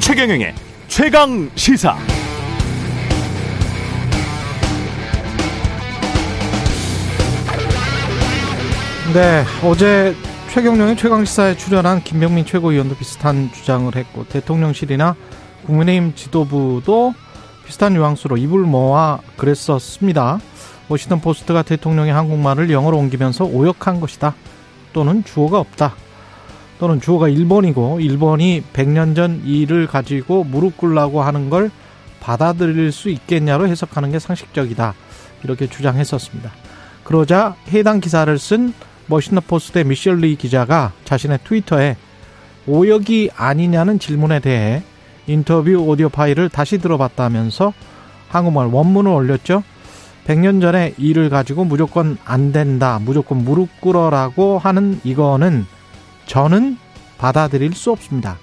최경영의 최강 시사. 네, 어제 최경영의 최강 시사에 출연한 김병민 최고위원도 비슷한 주장을 했고 대통령실이나 국민의힘 지도부도 비슷한 뉘앙스로 입을 모아 그랬었습니다. 워싱턴 포스트가 대통령의 한국말을 영어로 옮기면서 오역한 것이다. 또는 주어가 없다. 또는 주어가 1번이고 1번이 100년 전 일을 가지고 무릎 꿇라고 하는 걸 받아들일 수 있겠냐로 해석하는 게 상식적이다. 이렇게 주장했었습니다. 그러자 해당 기사를 쓴 워싱턴 포스트의 미셸 리 기자가 자신의 트위터에 오역이 아니냐는 질문에 대해 인터뷰 오디오 파일을 다시 들어봤다면서 한국말 원문을 올렸죠. 100년 전에 일을 가지고 무조건 안 된다, 무조건 무릎 꿇어라고 하는 이거는 저는 받아들일 수 없습니다.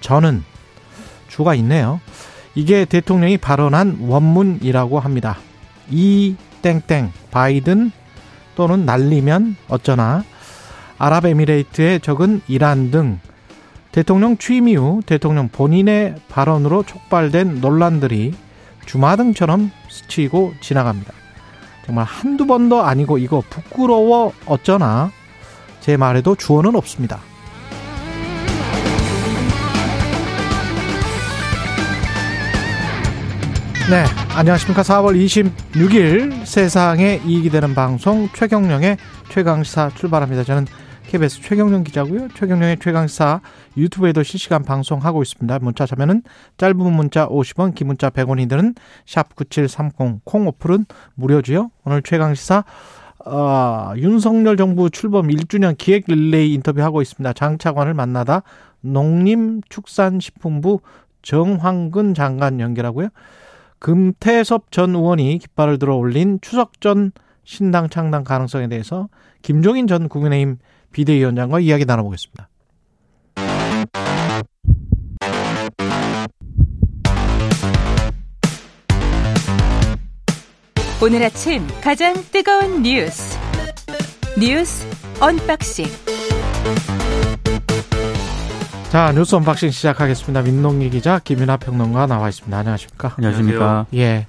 저는 주가 있네요. 이게 대통령이 발언한 원문이라고 합니다. 이 땡땡 바이든 또는 날리면 어쩌나 아랍에미레이트의 적은 이란 등 대통령 취임 이후 대통령 본인의 발언으로 촉발된 논란들이 주마등처럼 스치고 지나갑니다. 정말 한두 번도 아니고 이거 부끄러워 어쩌나 제 말에도 주어는 없습니다. 네, 안녕하십니까. 4월 26일 세상에 이익이 되는 방송 최경령의 최강시사 출발합니다. 저는 KBS 최경령 기자고요. 최경령의 최강시사 유튜브에도 실시간 방송하고 있습니다. 문자 자면은 짧은 문자 50원, 긴 문자 100원이 드는 샵 9730 콩 어플은 무료지요. 오늘 최강시사 어, 윤석열 정부 출범 1주년 기획 릴레이 인터뷰하고 있습니다. 장 차관을 만나다 농림축산식품부 정황근 장관 연결하고요. 금태섭 전 의원이 깃발을 들어 올린 추석 전 신당 창당 가능성에 대해서 김종인 전 국민의힘 비대위원장과 이야기 나눠보겠습니다. 오늘 아침 가장 뜨거운 뉴스 뉴스 unboxing 자 뉴스 unboxing 시작하겠습니다. 민동기 기자 김민아 평론가 나와 있습니다. 안녕하십니까? 안녕하십니까? 예.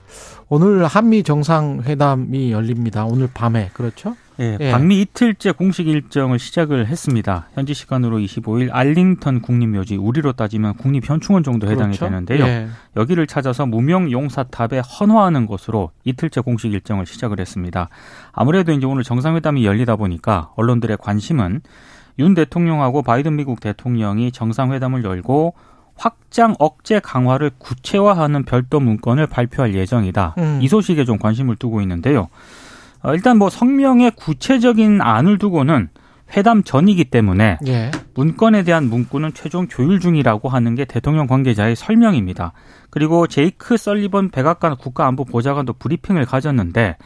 오늘 한미 정상회담이 열립니다. 오늘 밤에 그렇죠? 예, 예. 방미 이틀째 공식 일정을 시작을 했습니다. 현지 시간으로 25일 알링턴 국립묘지 우리로 따지면 국립현충원 정도 해당이 그렇죠? 되는데요. 예. 여기를 찾아서 무명 용사탑에 헌화하는 것으로 이틀째 공식 일정을 시작을 했습니다. 아무래도 이제 오늘 정상회담이 열리다 보니까 언론들의 관심은 윤 대통령하고 바이든 미국 대통령이 정상회담을 열고 확장 억제 강화를 구체화하는 별도 문건을 발표할 예정이다. 음. 이 소식에 좀 관심을 두고 있는데요. 어, 일단 뭐 성명의 구체적인 안을 두고는 회담 전이기 때문에 예. 문건에 대한 문구는 최종 조율 중이라고 하는 게 대통령 관계자의 설명입니다. 그리고 제이크 설리번 백악관 국가안보 보좌관도 브리핑을 가졌는데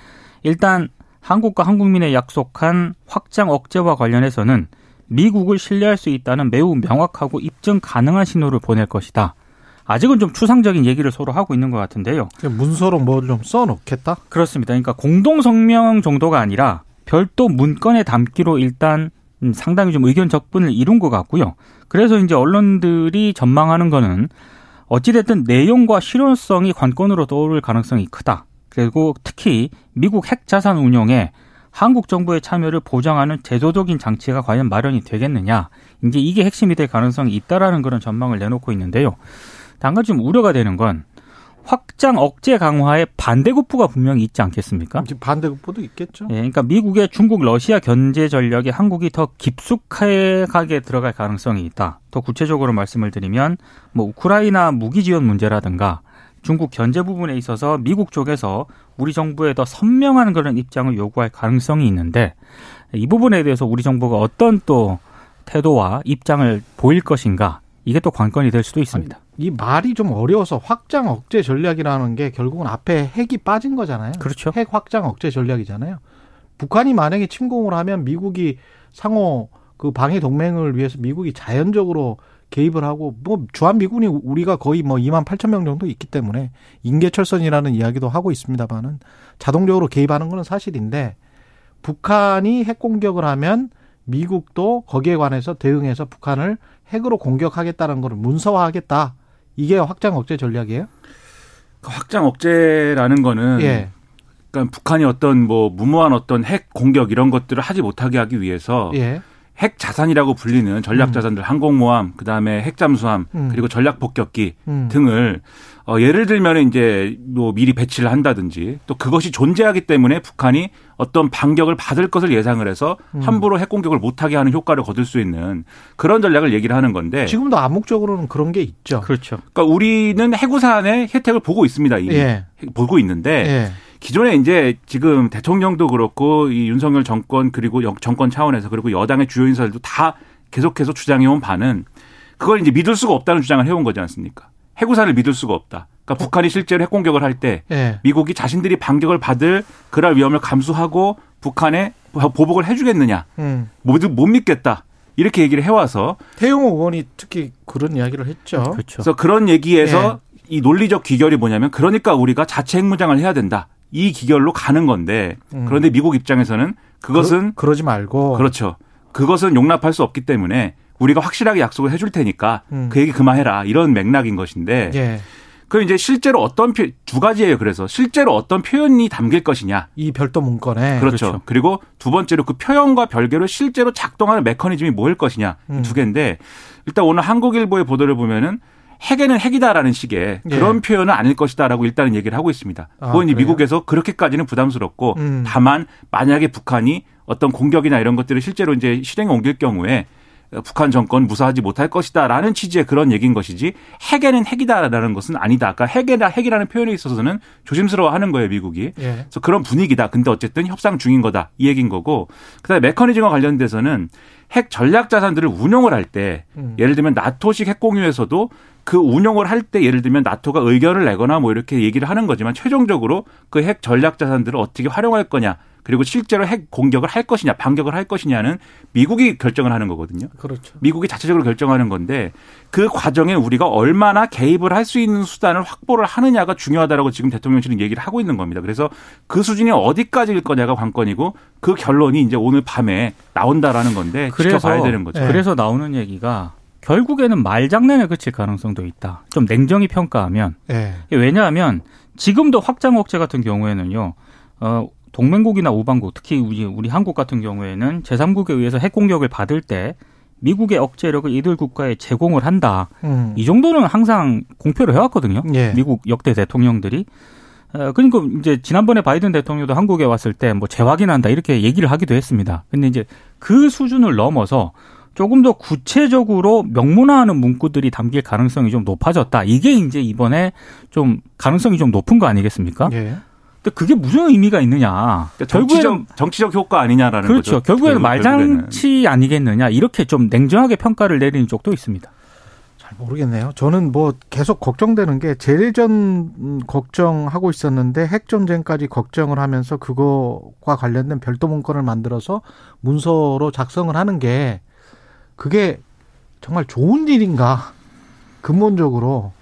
일단 한국과 한국민의 약속한 확장 억제와 관련해서는 미국을 신뢰할 수 있다는 매우 명확하고 입증 가능한 신호를 보낼 것이다. 아직은 좀 추상적인 얘기를 서로 하고 있는 것 같은데요. 문서로 뭐 좀 써놓겠다? 그렇습니다. 그러니까 공동 성명 정도가 아니라 별도 문건에 담기로 일단 상당히 좀 의견 적분을 이룬 것 같고요. 그래서 이제 언론들이 전망하는 거는 어찌됐든 내용과 실효성이 관건으로 떠오를 가능성이 크다. 그리고 특히 미국 핵 자산 운용에 한국 정부의 참여를 보장하는 제도적인 장치가 과연 마련이 되겠느냐. 이제 이게 핵심이 될 가능성이 있다라는 그런 전망을 내놓고 있는데요. 한 가지 좀 우려가 되는 건 확장 억제 강화에 반대급부가 분명히 있지 않겠습니까? 반대급부도 있겠죠. 예, 그러니까 미국의 중국 러시아 견제 전략에 한국이 더 깊숙하게 들어갈 가능성이 있다. 더 구체적으로 말씀을 드리면 뭐 우크라이나 무기 지원 문제라든가 중국 견제 부분에 있어서 미국 쪽에서 우리 정부에 더 선명한 그런 입장을 요구할 가능성이 있는데 이 부분에 대해서 우리 정부가 어떤 또 태도와 입장을 보일 것인가 이게 또 관건이 될 수도 있습니다. 이 말이 좀 어려워서 확장 억제 전략이라는 게 결국은 앞에 핵이 빠진 거잖아요. 그렇죠. 핵 확장 억제 전략이잖아요. 북한이 만약에 침공을 하면 미국이 상호 그 방위 동맹을 위해서 미국이 자연적으로 개입을 하고 뭐 주한 미군이 우리가 거의 뭐 2만 8천 명 정도 있기 때문에 인계철선이라는 이야기도 하고 있습니다만은 자동적으로 개입하는 거는 사실인데 북한이 핵 공격을 하면 미국도 거기에 관해서 대응해서 북한을 핵으로 공격하겠다는 것을 문서화하겠다. 이게 확장 억제 전략이에요? 그 확장 억제라는 거는 예. 그러니까 북한이 어떤 뭐 무모한 어떤 핵 공격 이런 것들을 하지 못하게 하기 위해서 예. 핵 자산이라고 불리는 전략 음. 자산들 음. 항공모함 그다음에 핵 잠수함 음. 그리고 전략 폭격기 음. 등을 어 예를 들면 이제 뭐 미리 배치를 한다든지 또 그것이 존재하기 때문에 북한이 어떤 반격을 받을 것을 예상을 해서 음. 함부로 핵 공격을 못하게 하는 효과를 거둘 수 있는 그런 전략을 얘기를 하는 건데 지금도 암묵적으로는 그런 게 있죠. 그렇죠. 그러니까 우리는 해구산의 혜택을 보고 있습니다. 이미 예. 보고 있는데 예. 기존에 이제 지금 대통령도 그렇고 이 윤석열 정권 그리고 정권 차원에서 그리고 여당의 주요 인사들도 다 계속해서 주장해온 바는 그걸 이제 믿을 수가 없다는 주장을 해온 거지 않습니까? 해구산을 믿을 수가 없다. 그러니까 어. 북한이 실제로 핵 공격을 할때 네. 미국이 자신들이 반격을 받을 그럴 위험을 감수하고 북한에 보복을 해주겠느냐? 음. 모두 못 믿겠다. 이렇게 얘기를 해와서 태용호 의원이 특히 그런 이야기를 했죠. 그렇죠. 그래서 그런 얘기에서 네. 이 논리적 귀결이 뭐냐면 그러니까 우리가 자체 핵무장을 해야 된다. 이 기결로 가는 건데 음. 그런데 미국 입장에서는 그것은 그러, 지 말고 그렇죠. 그것은 용납할 수 없기 때문에 우리가 확실하게 약속을 해줄 테니까 음. 그 얘기 그만해라 이런 맥락인 것인데 예. 그 이제 실제로 어떤 표, 두 가지예요. 그래서 실제로 어떤 표현이 담길 것이냐. 이 별도 문건에 그렇죠. 그렇죠. 그리고 두 번째로 그 표현과 별개로 실제로 작동하는 메커니즘이 뭐일 것이냐 음. 두 개인데 일단 오늘 한국일보의 보도를 보면은 핵에는 핵이다라는 식의 예. 그런 표현은 아닐 것이다라고 일단은 얘기를 하고 있습니다. 아, 그건 아, 미국에서 그렇게까지는 부담스럽고 음. 다만 만약에 북한이 어떤 공격이나 이런 것들을 실제로 이제 실행에 옮길 경우에 북한 정권 무사하지 못할 것이다라는 취지의 그런 얘기인 것이지 핵에는 핵이다라는 것은 아니다. 아까 핵이라 핵이라는 표현에 있어서는 조심스러워하는 거예요 미국이. 예. 그래서 그런 분위기다. 근데 어쨌든 협상 중인 거다 이 얘기인 거고 그다음에 메커니즘과 관련돼서는 핵 전략 자산들을 운용을 할때 음. 예를 들면 나토식 핵 공유에서도 그 운용을 할 때 예를 들면 나토가 의견을 내거나 뭐 이렇게 얘기를 하는 거지만 최종적으로 그 핵 전략 자산들을 어떻게 활용할 거냐 그리고 실제로 핵 공격을 할 것이냐 반격을 할 것이냐는 미국이 결정을 하는 거거든요. 그렇죠. 미국이 자체적으로 결정하는 건데 그 과정에 우리가 얼마나 개입을 할 수 있는 수단을 확보를 하느냐가 중요하다라고 지금 대통령실은 얘기를 하고 있는 겁니다. 그래서 그 수준이 어디까지일 거냐가 관건이고 그 결론이 이제 오늘 밤에 나온다라는 건데 그래서, 지켜봐야 되는 거죠. 네. 그래서 나오는 얘기가 결국에는 말장난에 그칠 가능성도 있다. 좀 냉정히 평가하면. 네. 왜냐하면 지금도 확장 억제 같은 경우에는요. 어, 동맹국이나 우방국, 특히 우리, 우리 한국 같은 경우에는 제3국에 의해서 핵 공격을 받을 때 미국의 억제력을 이들 국가에 제공을 한다. 음. 이 정도는 항상 공표를 해왔거든요. 예. 미국 역대 대통령들이. 어, 그러니까 이제 지난번에 바이든 대통령도 한국에 왔을 때 뭐 재확인한다 이렇게 얘기를 하기도 했습니다. 근데 이제 그 수준을 넘어서 조금 더 구체적으로 명문화하는 문구들이 담길 가능성이 좀 높아졌다. 이게 이제 이번에 좀 가능성이 좀 높은 거 아니겠습니까? 예. 근데 그게 무슨 의미가 있느냐? 그러니까 정치적 정치적 효과 아니냐라는 그렇죠. 거죠. 결국에는 말장치 아니겠느냐 이렇게 좀 냉정하게 평가를 내리는 쪽도 있습니다. 잘 모르겠네요. 저는 뭐 계속 걱정되는 게 재래전 걱정하고 있었는데 핵 전쟁까지 걱정을 하면서 그거와 관련된 별도 문건을 만들어서 문서로 작성을 하는 게 그게 정말 좋은 일인가? 근본적으로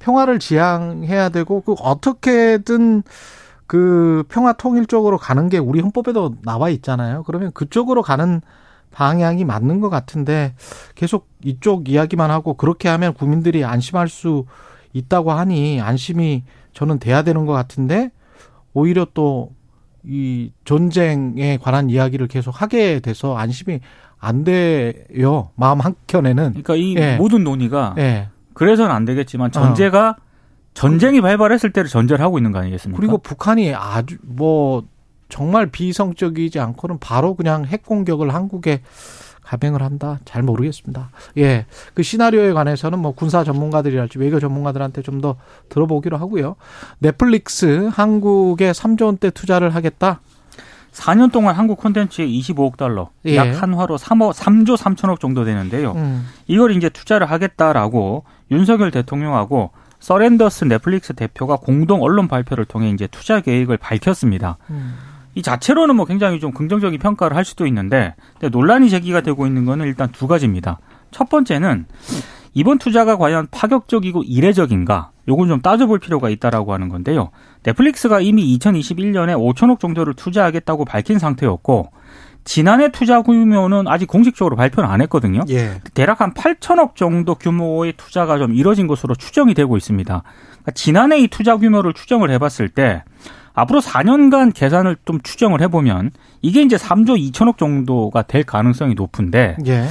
평화를 지향해야 되고 그 어떻게든 그 평화 통일 쪽으로 가는 게 우리 헌법에도 나와 있잖아요. 그러면 그쪽으로 가는 방향이 맞는 것 같은데 계속 이쪽 이야기만 하고 그렇게 하면 국민들이 안심할 수 있다고 하니 안심이 저는 돼야 되는 것 같은데 오히려 또 이 전쟁에 관한 이야기를 계속 하게 돼서 안심이 안 돼요. 마음 한켠에는. 그러니까 이 예. 모든 논의가 예. 그래서는 안 되겠지만 전제가 어. 전쟁이 발발했을 때를 전제를 하고 있는 거 아니겠습니까? 그리고 북한이 아주 뭐 정말 비성적이지 않고는 바로 그냥 핵 공격을 한국에 가맹을 한다. 잘 모르겠습니다. 예. 그 시나리오에 관해서는 뭐 군사 전문가들이랄지 외교 전문가들한테 좀 더 들어보기로 하고요. 넷플릭스 한국에 3조 원대 투자를 하겠다. 4년 동안 한국 콘텐츠에 25억 달러, 예. 약 한화로 3억, 3조 3천억 정도 되는데요. 음. 이걸 이제 투자를 하겠다라고 윤석열 대통령하고 서렌더스 넷플릭스 대표가 공동 언론 발표를 통해 이제 투자 계획을 밝혔습니다. 음. 이 자체로는 뭐 굉장히 좀 긍정적인 평가를 할 수도 있는데 논란이 제기가 되고 있는 거는 일단 두 가지입니다. 첫 번째는 이번 투자가 과연 파격적이고 이례적인가? 요건 좀 따져볼 필요가 있다라고 하는 건데요. 넷플릭스가 이미 2021년에 5천억 정도를 투자하겠다고 밝힌 상태였고 지난해 투자 규모는 아직 공식적으로 발표는 안 했거든요. 예. 대략 한 8천억 정도 규모의 투자가 좀 이뤄진 것으로 추정이 되고 있습니다. 그러니까 지난해 이 투자 규모를 추정을 해봤을 때 앞으로 4년간 계산을 좀 추정을 해보면 이게 이제 3조 2천억 정도가 될 가능성이 높은데 예.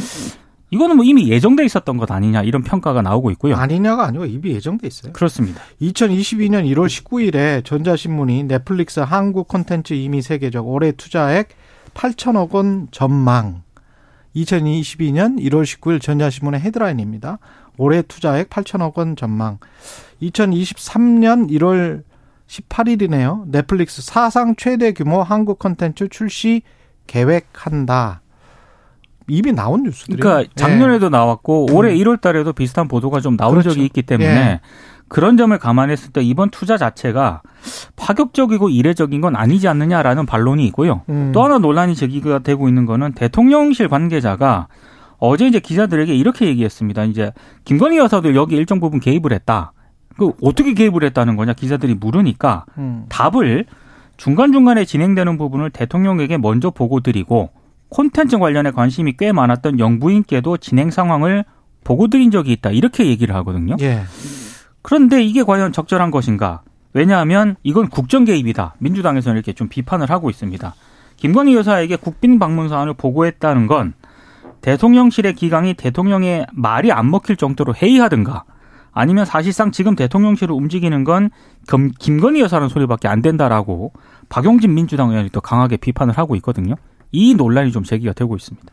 이거는 뭐 이미 예정돼 있었던 것 아니냐 이런 평가가 나오고 있고요. 아니냐가 아니고 이미 예정돼 있어요. 그렇습니다. 2022년 1월 19일에 전자신문이 넷플릭스 한국 콘텐츠 이미 세계적 올해 투자액 8천억 원 전망. 2022년 1월 19일 전자신문의 헤드라인입니다. 올해 투자액 8천억 원 전망. 2023년 1월 18일이네요. 넷플릭스 사상 최대 규모 한국 콘텐츠 출시 계획한다. 이미 나온 뉴스들이 그러니까 작년에도 예. 나왔고 올해 음. 1월 달에도 비슷한 보도가 좀 나온 그렇죠. 적이 있기 때문에 예. 그런 점을 감안했을 때 이번 투자 자체가 파격적이고 이례적인 건 아니지 않느냐라는 반론이 있고요. 음. 또 하나 논란이 제기가 되고 있는 거는 대통령실 관계자가 어제 이제 기자들에게 이렇게 얘기했습니다. 이제 김건희 여사도 여기 일정 부분 개입을 했다. 그 어떻게 개입을 했다는 거냐 기자들이 물으니까 음. 답을 중간중간에 진행되는 부분을 대통령에게 먼저 보고 드리고 콘텐츠 관련해 관심이 꽤 많았던 영부인께도 진행 상황을 보고 드린 적이 있다. 이렇게 얘기를 하거든요. 예. 그런데 이게 과연 적절한 것인가? 왜냐하면 이건 국정 개입이다. 민주당에서는 이렇게 좀 비판을 하고 있습니다. 김건희 여사에게 국빈 방문 사안을 보고했다는 건 대통령실의 기강이 대통령의 말이 안 먹힐 정도로 회의하든가 아니면 사실상 지금 대통령실을 움직이는 건 김건희 여사라는 소리밖에 안 된다라고 박용진 민주당 의원이 또 강하게 비판을 하고 있거든요. 이 논란이 좀 제기가 되고 있습니다.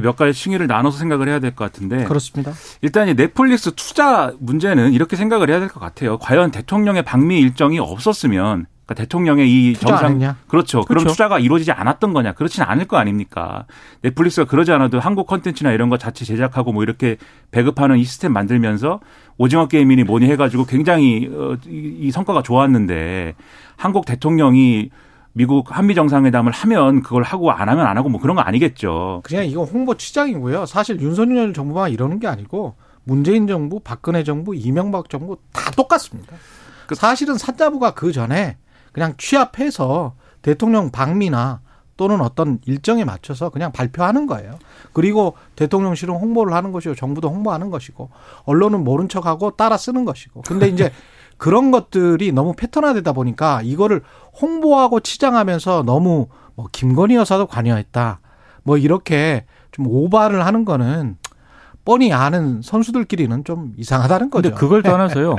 몇 가지 층위를 나눠서 생각을 해야 될 것 같은데. 그렇습니다. 일단 이 넷플릭스 투자 문제는 이렇게 생각을 해야 될 것 같아요. 과연 대통령의 방미 일정이 없었으면 그러니까 대통령의 이 정상 그렇죠. 그렇죠. 그럼 투자가 이루어지지 않았던 거냐? 그렇지는 않을 거 아닙니까? 넷플릭스가 그러지 않아도 한국 컨텐츠나 이런 거 자체 제작하고 뭐 이렇게 배급하는 이 시스템 만들면서 오징어 게임이니 뭐니 해가지고 굉장히 어, 이 성과가 좋았는데 한국 대통령이 미국 한미 정상회담을 하면 그걸 하고 안 하면 안 하고 뭐 그런 거 아니겠죠. 그냥 이거 홍보 치장이고요. 사실 윤석열 정부만 이러는 게 아니고 문재인 정부, 박근혜 정부, 이명박 정부 다 똑같습니다. 그 사실은 사자부가 그 전에 그냥 취합해서 대통령 방미나 또는 어떤 일정에 맞춰서 그냥 발표하는 거예요. 그리고 대통령실은 홍보를 하는 것이고 정부도 홍보하는 것이고 언론은 모른 척하고 따라 쓰는 것이고. 근데 이제 그런 것들이 너무 패턴화되다 보니까 이거를 홍보하고 치장하면서 너무 뭐 김건희 여사도 관여했다. 뭐 이렇게 좀 오바를 하는 거는 뻔히 아는 선수들끼리는 좀 이상하다는 거죠. 근데 그걸 떠나서요.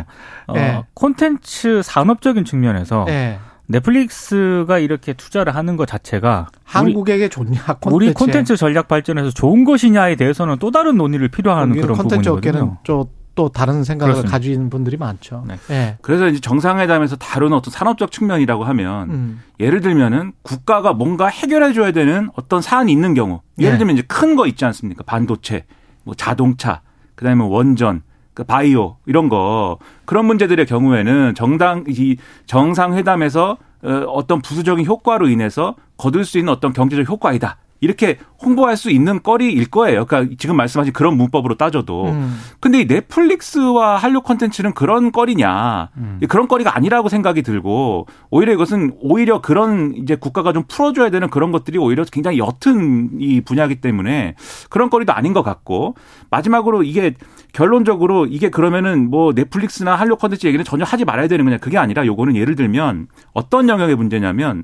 네. 어, 콘텐츠 산업적인 측면에서 네. 넷플릭스가 이렇게 투자를 하는 것 자체가 한국에게 좋냐 콘텐츠. 우리 콘텐츠 전략 발전에서 좋은 것이냐에 대해서는 또 다른 논의를 필요한 그런 콘텐츠 부분이거든요. 업계는 좀 또 다른 생각을 그렇습니다. 가지는 분들이 많죠. 네. 네. 그래서 이제 정상회담에서 다루는 어떤 산업적 측면이라고 하면 음. 예를 들면은 국가가 뭔가 해결해 줘야 되는 어떤 사안이 있는 경우 예를 네. 들면 이제 큰 거 있지 않습니까? 반도체, 뭐 자동차, 그다음에 원전, 그 바이오 이런 거 그런 문제들의 경우에는 정당 이 정상회담에서 어, 어떤 부수적인 효과로 인해서 거둘 수 있는 어떤 경제적 효과이다. 이렇게 홍보할 수 있는 거리일 거예요. 그러니까 지금 말씀하신 그런 문법으로 따져도. 음. 근데 이 넷플릭스와 한류 콘텐츠는 그런 거리냐. 음. 그런 거리가 아니라고 생각이 들고 오히려 이것은 오히려 그런 이제 국가가 좀 풀어줘야 되는 그런 것들이 오히려 굉장히 옅은 이 분야이기 때문에 그런 거리도 아닌 것 같고 마지막으로 이게 결론적으로 이게 그러면은 뭐 넷플릭스나 한류 콘텐츠 얘기는 전혀 하지 말아야 되는 거냐 그게 아니라 요거는 예를 들면 어떤 영역의 문제냐면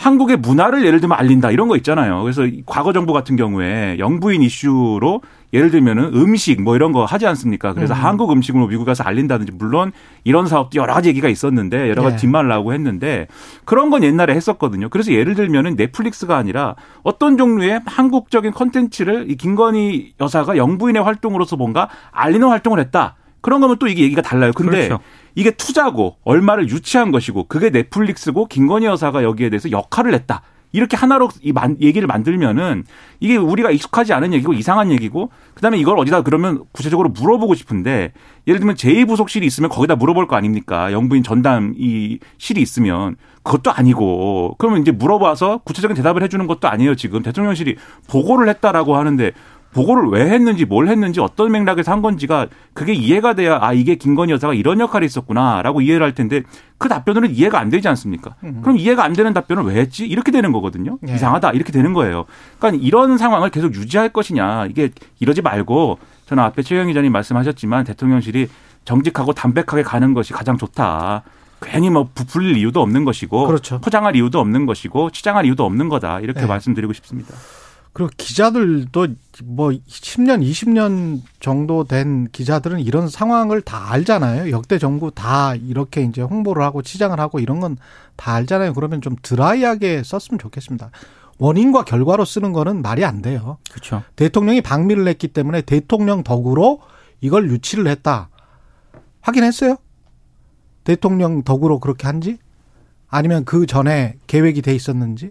한국의 문화를 예를 들면 알린다 이런 거 있잖아요. 그래서 과거 정부 같은 경우에 영부인 이슈로 예를 들면은 음식 뭐 이런 거 하지 않습니까? 그래서 음. 한국 음식으로 미국 가서 알린다든지 물론 이런 사업도 여러 가지 얘기가 있었는데 여러 가지 네. 뒷말 나오고 했는데 그런 건 옛날에 했었거든요. 그래서 예를 들면은 넷플릭스가 아니라 어떤 종류의 한국적인 컨텐츠를 이 김건희 여사가 영부인의 활동으로서 뭔가 알리는 활동을 했다. 그런 거면 또 이게 얘기가 달라요. 근데 그렇죠. 이게 투자고 얼마를 유치한 것이고 그게 넷플릭스고 김건희 여사가 여기에 대해서 역할을 했다. 이렇게 하나로 이 만, 얘기를 만들면은 이게 우리가 익숙하지 않은 얘기고 이상한 얘기고 그다음에 이걸 어디다 그러면 구체적으로 물어보고 싶은데 예를 들면 제2부속실이 있으면 거기다 물어볼 거 아닙니까? 영부인 전담 이 실이 있으면 그것도 아니고 그러면 이제 물어봐서 구체적인 대답을 해주는 것도 아니에요 지금 대통령실이 보고를 했다라고 하는데 보고를 왜 했는지 뭘 했는지 어떤 맥락에서 한 건지가 그게 이해가 돼야 아 이게 김건희 여사가 이런 역할이 있었구나라고 이해를 할 텐데 그 답변은 이해가 안 되지 않습니까? 음. 그럼 이해가 안 되는 답변을 왜 했지? 이렇게 되는 거거든요. 예. 이상하다 이렇게 되는 거예요. 그러니까 이런 상황을 계속 유지할 것이냐 이게 이러지 말고 저는 앞에 최영 기자님 말씀하셨지만 대통령실이 정직하고 담백하게 가는 것이 가장 좋다. 괜히 뭐 부풀릴 이유도 없는 것이고 그렇죠. 포장할 이유도 없는 것이고 치장할 이유도 없는 거다 이렇게 네. 말씀드리고 싶습니다. 그리고 기자들도 뭐 10년, 20년 정도 된 기자들은 이런 상황을 다 알잖아요. 역대 정부 다 이렇게 이제 홍보를 하고 치장을 하고 이런 건 다 알잖아요. 그러면 좀 드라이하게 썼으면 좋겠습니다. 원인과 결과로 쓰는 거는 말이 안 돼요. 그렇죠. 대통령이 방미를 했기 때문에 대통령 덕으로 이걸 유치를 했다. 확인했어요? 대통령 덕으로 그렇게 한지? 아니면 그 전에 계획이 돼 있었는지?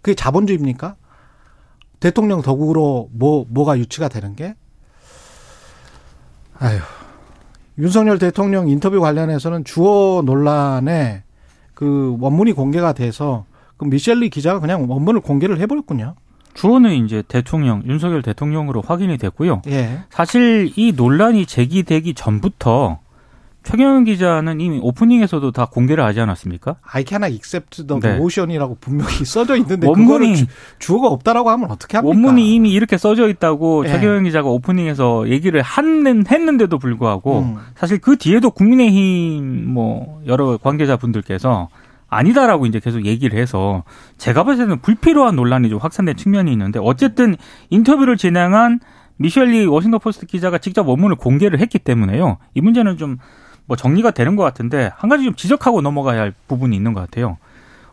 그게 자본주의입니까? 대통령 덕으로 뭐, 뭐가 유치가 되는 게? 아휴. 윤석열 대통령 인터뷰 관련해서는 주어 논란에 그 원문이 공개가 돼서 그 미셸리 기자가 그냥 원문을 공개를 해버렸군요. 주어는 이제 대통령 윤석열 대통령으로 확인이 됐고요. 예. 사실 이 논란이 제기되기 전부터 최경영 기자는 이미 오프닝에서도 다 공개를 하지 않았습니까? I cannot accept the 네. motion이라고 분명히 써져 있는데 원문이 주어가 없다라고 하면 어떻게 합니까? 원문이 이미 이렇게 써져 있다고 네. 최경영 기자가 오프닝에서 얘기를 한, 했는데도 불구하고 음. 사실 그 뒤에도 국민의힘 뭐 여러 관계자분들께서 아니다라고 이제 계속 얘기를 해서 제가 봤을 때는 불필요한 논란이 좀 확산된 측면이 있는데 어쨌든 인터뷰를 진행한 미셸리 워싱턴 포스트 기자가 직접 원문을 공개를 했기 때문에요. 이 문제는 좀 뭐 정리가 되는 것 같은데 한 가지 좀 지적하고 넘어가야 할 부분이 있는 것 같아요.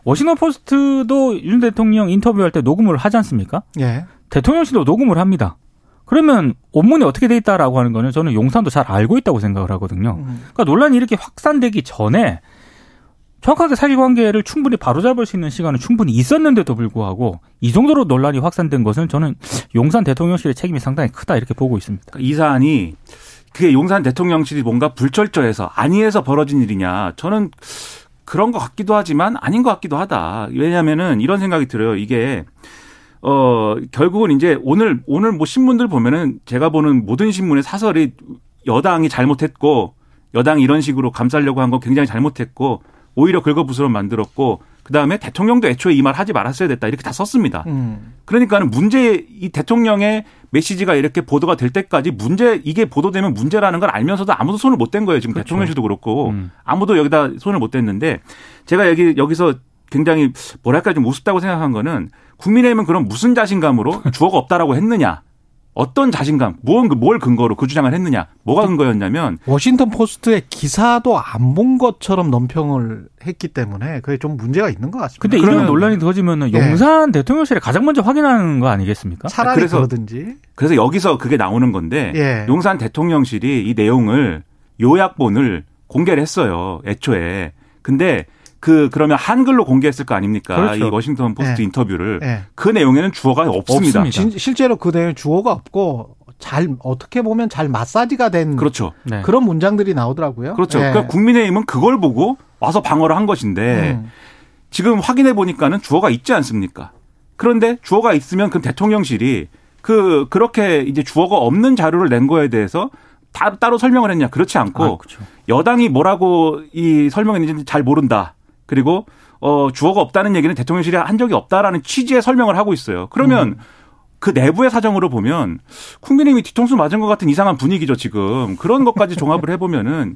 워싱턴 포스트도 윤 대통령 인터뷰할 때 녹음을 하지 않습니까? 예. 대통령실도 녹음을 합니다. 그러면 원문이 어떻게 돼 있다라고 하는 거는 저는 용산도 잘 알고 있다고 생각을 하거든요. 음. 그러니까 논란이 이렇게 확산되기 전에 정확하게 사실관계를 충분히 바로잡을 수 있는 시간은 충분히 있었는데도 불구하고 이 정도로 논란이 확산된 것은 저는 용산 대통령실의 책임이 상당히 크다 이렇게 보고 있습니다. 이 사안이 그게 용산 대통령실이 뭔가 불철저해서 안위에서 벌어진 일이냐. 저는 그런 것 같기도 하지만 아닌 것 같기도 하다. 왜냐하면은 이런 생각이 들어요. 이게 어 결국은 이제 오늘 오늘 뭐 신문들 보면은 제가 보는 모든 신문의 사설이 여당이 잘못했고 여당이 이런 식으로 감싸려고 한 거 굉장히 잘못했고 오히려 긁어부스럼 만들었고 그 다음에 대통령도 애초에 이 말 하지 말았어야 됐다 이렇게 다 썼습니다. 음. 그러니까는 문제 이 대통령의 메시지가 이렇게 보도가 될 때까지 문제 이게 보도되면 문제라는 걸 알면서도 아무도 손을 못 댄 거예요. 지금 그렇죠. 대통령실도 그렇고 음. 아무도 여기다 손을 못 댔는데 제가 여기 여기서 굉장히 뭐랄까 좀 우습다고 생각한 거는 국민의힘은 그럼 무슨 자신감으로 주어가 없다라고 했느냐. 어떤 자신감, 뭘, 뭘 근거로 그 주장을 했느냐, 뭐가 근거였냐면 워싱턴 포스트의 기사도 안 본 것처럼 논평을 했기 때문에 그게 좀 문제가 있는 것 같습니다. 근데 이런 논란이 터지면은 예. 용산 대통령실에 가장 먼저 확인하는 거 아니겠습니까? 차라리 그래서, 그러든지. 그래서 여기서 그게 나오는 건데 예. 용산 대통령실이 이 내용을 요약본을 공개를 했어요. 애초에. 근데 그 그러면 한글로 공개했을 거 아닙니까? 그렇죠. 이 워싱턴 포스트 네. 인터뷰를 네. 그 내용에는 주어가 없습니다. 없습니다. 실제로 그 내용 주어가 없고 잘 어떻게 보면 잘 마사지가 된 그렇죠. 네. 그런 문장들이 나오더라고요. 그렇죠. 네. 그러니까 국민의힘은 그걸 보고 와서 방어를 한 것인데 음. 지금 확인해 보니까는 주어가 있지 않습니까? 그런데 주어가 있으면 그 대통령실이 그 그렇게 이제 주어가 없는 자료를 낸 거에 대해서 다, 따로 설명을 했냐? 그렇지 않고 아, 그렇죠. 여당이 뭐라고 이 설명했는지 잘 모른다. 그리고 어 주어가 없다는 얘기는 대통령실이 한 적이 없다라는 취지의 설명을 하고 있어요. 그러면 음. 그 내부의 사정으로 보면 국민의힘이 뒤통수 맞은 것 같은 이상한 분위기죠 지금 그런 것까지 종합을 해보면은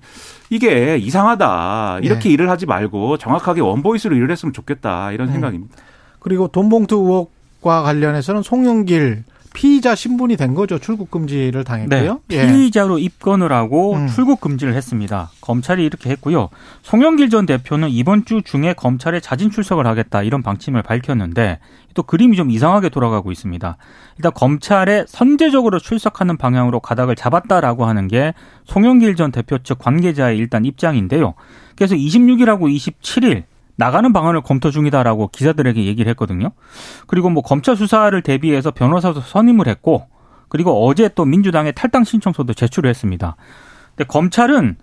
이게 이상하다 이렇게 네. 일을 하지 말고 정확하게 원보이스로 일을 했으면 좋겠다 이런 음. 생각입니다. 그리고 돈봉투 의혹과 관련해서는 송영길 피의자 신분이 된 거죠. 출국 금지를 당했고요. 네, 피의자로 예. 입건을 하고 음. 출국 금지를 했습니다. 검찰이 이렇게 했고요. 송영길 전 대표는 이번 주 중에 검찰에 자진 출석을 하겠다 이런 방침을 밝혔는데 또 그림이 좀 이상하게 돌아가고 있습니다. 일단 검찰에 선제적으로 출석하는 방향으로 가닥을 잡았다라고 하는 게 송영길 전 대표 측 관계자의 일단 입장인데요. 그래서 26일하고 27일 나가는 방안을 검토 중이다라고 기자들에게 얘기를 했거든요. 그리고 뭐 검찰 수사를 대비해서 변호사도 선임을 했고 그리고 어제 또 민주당의 탈당 신청서도 제출을 했습니다. 근데 검찰은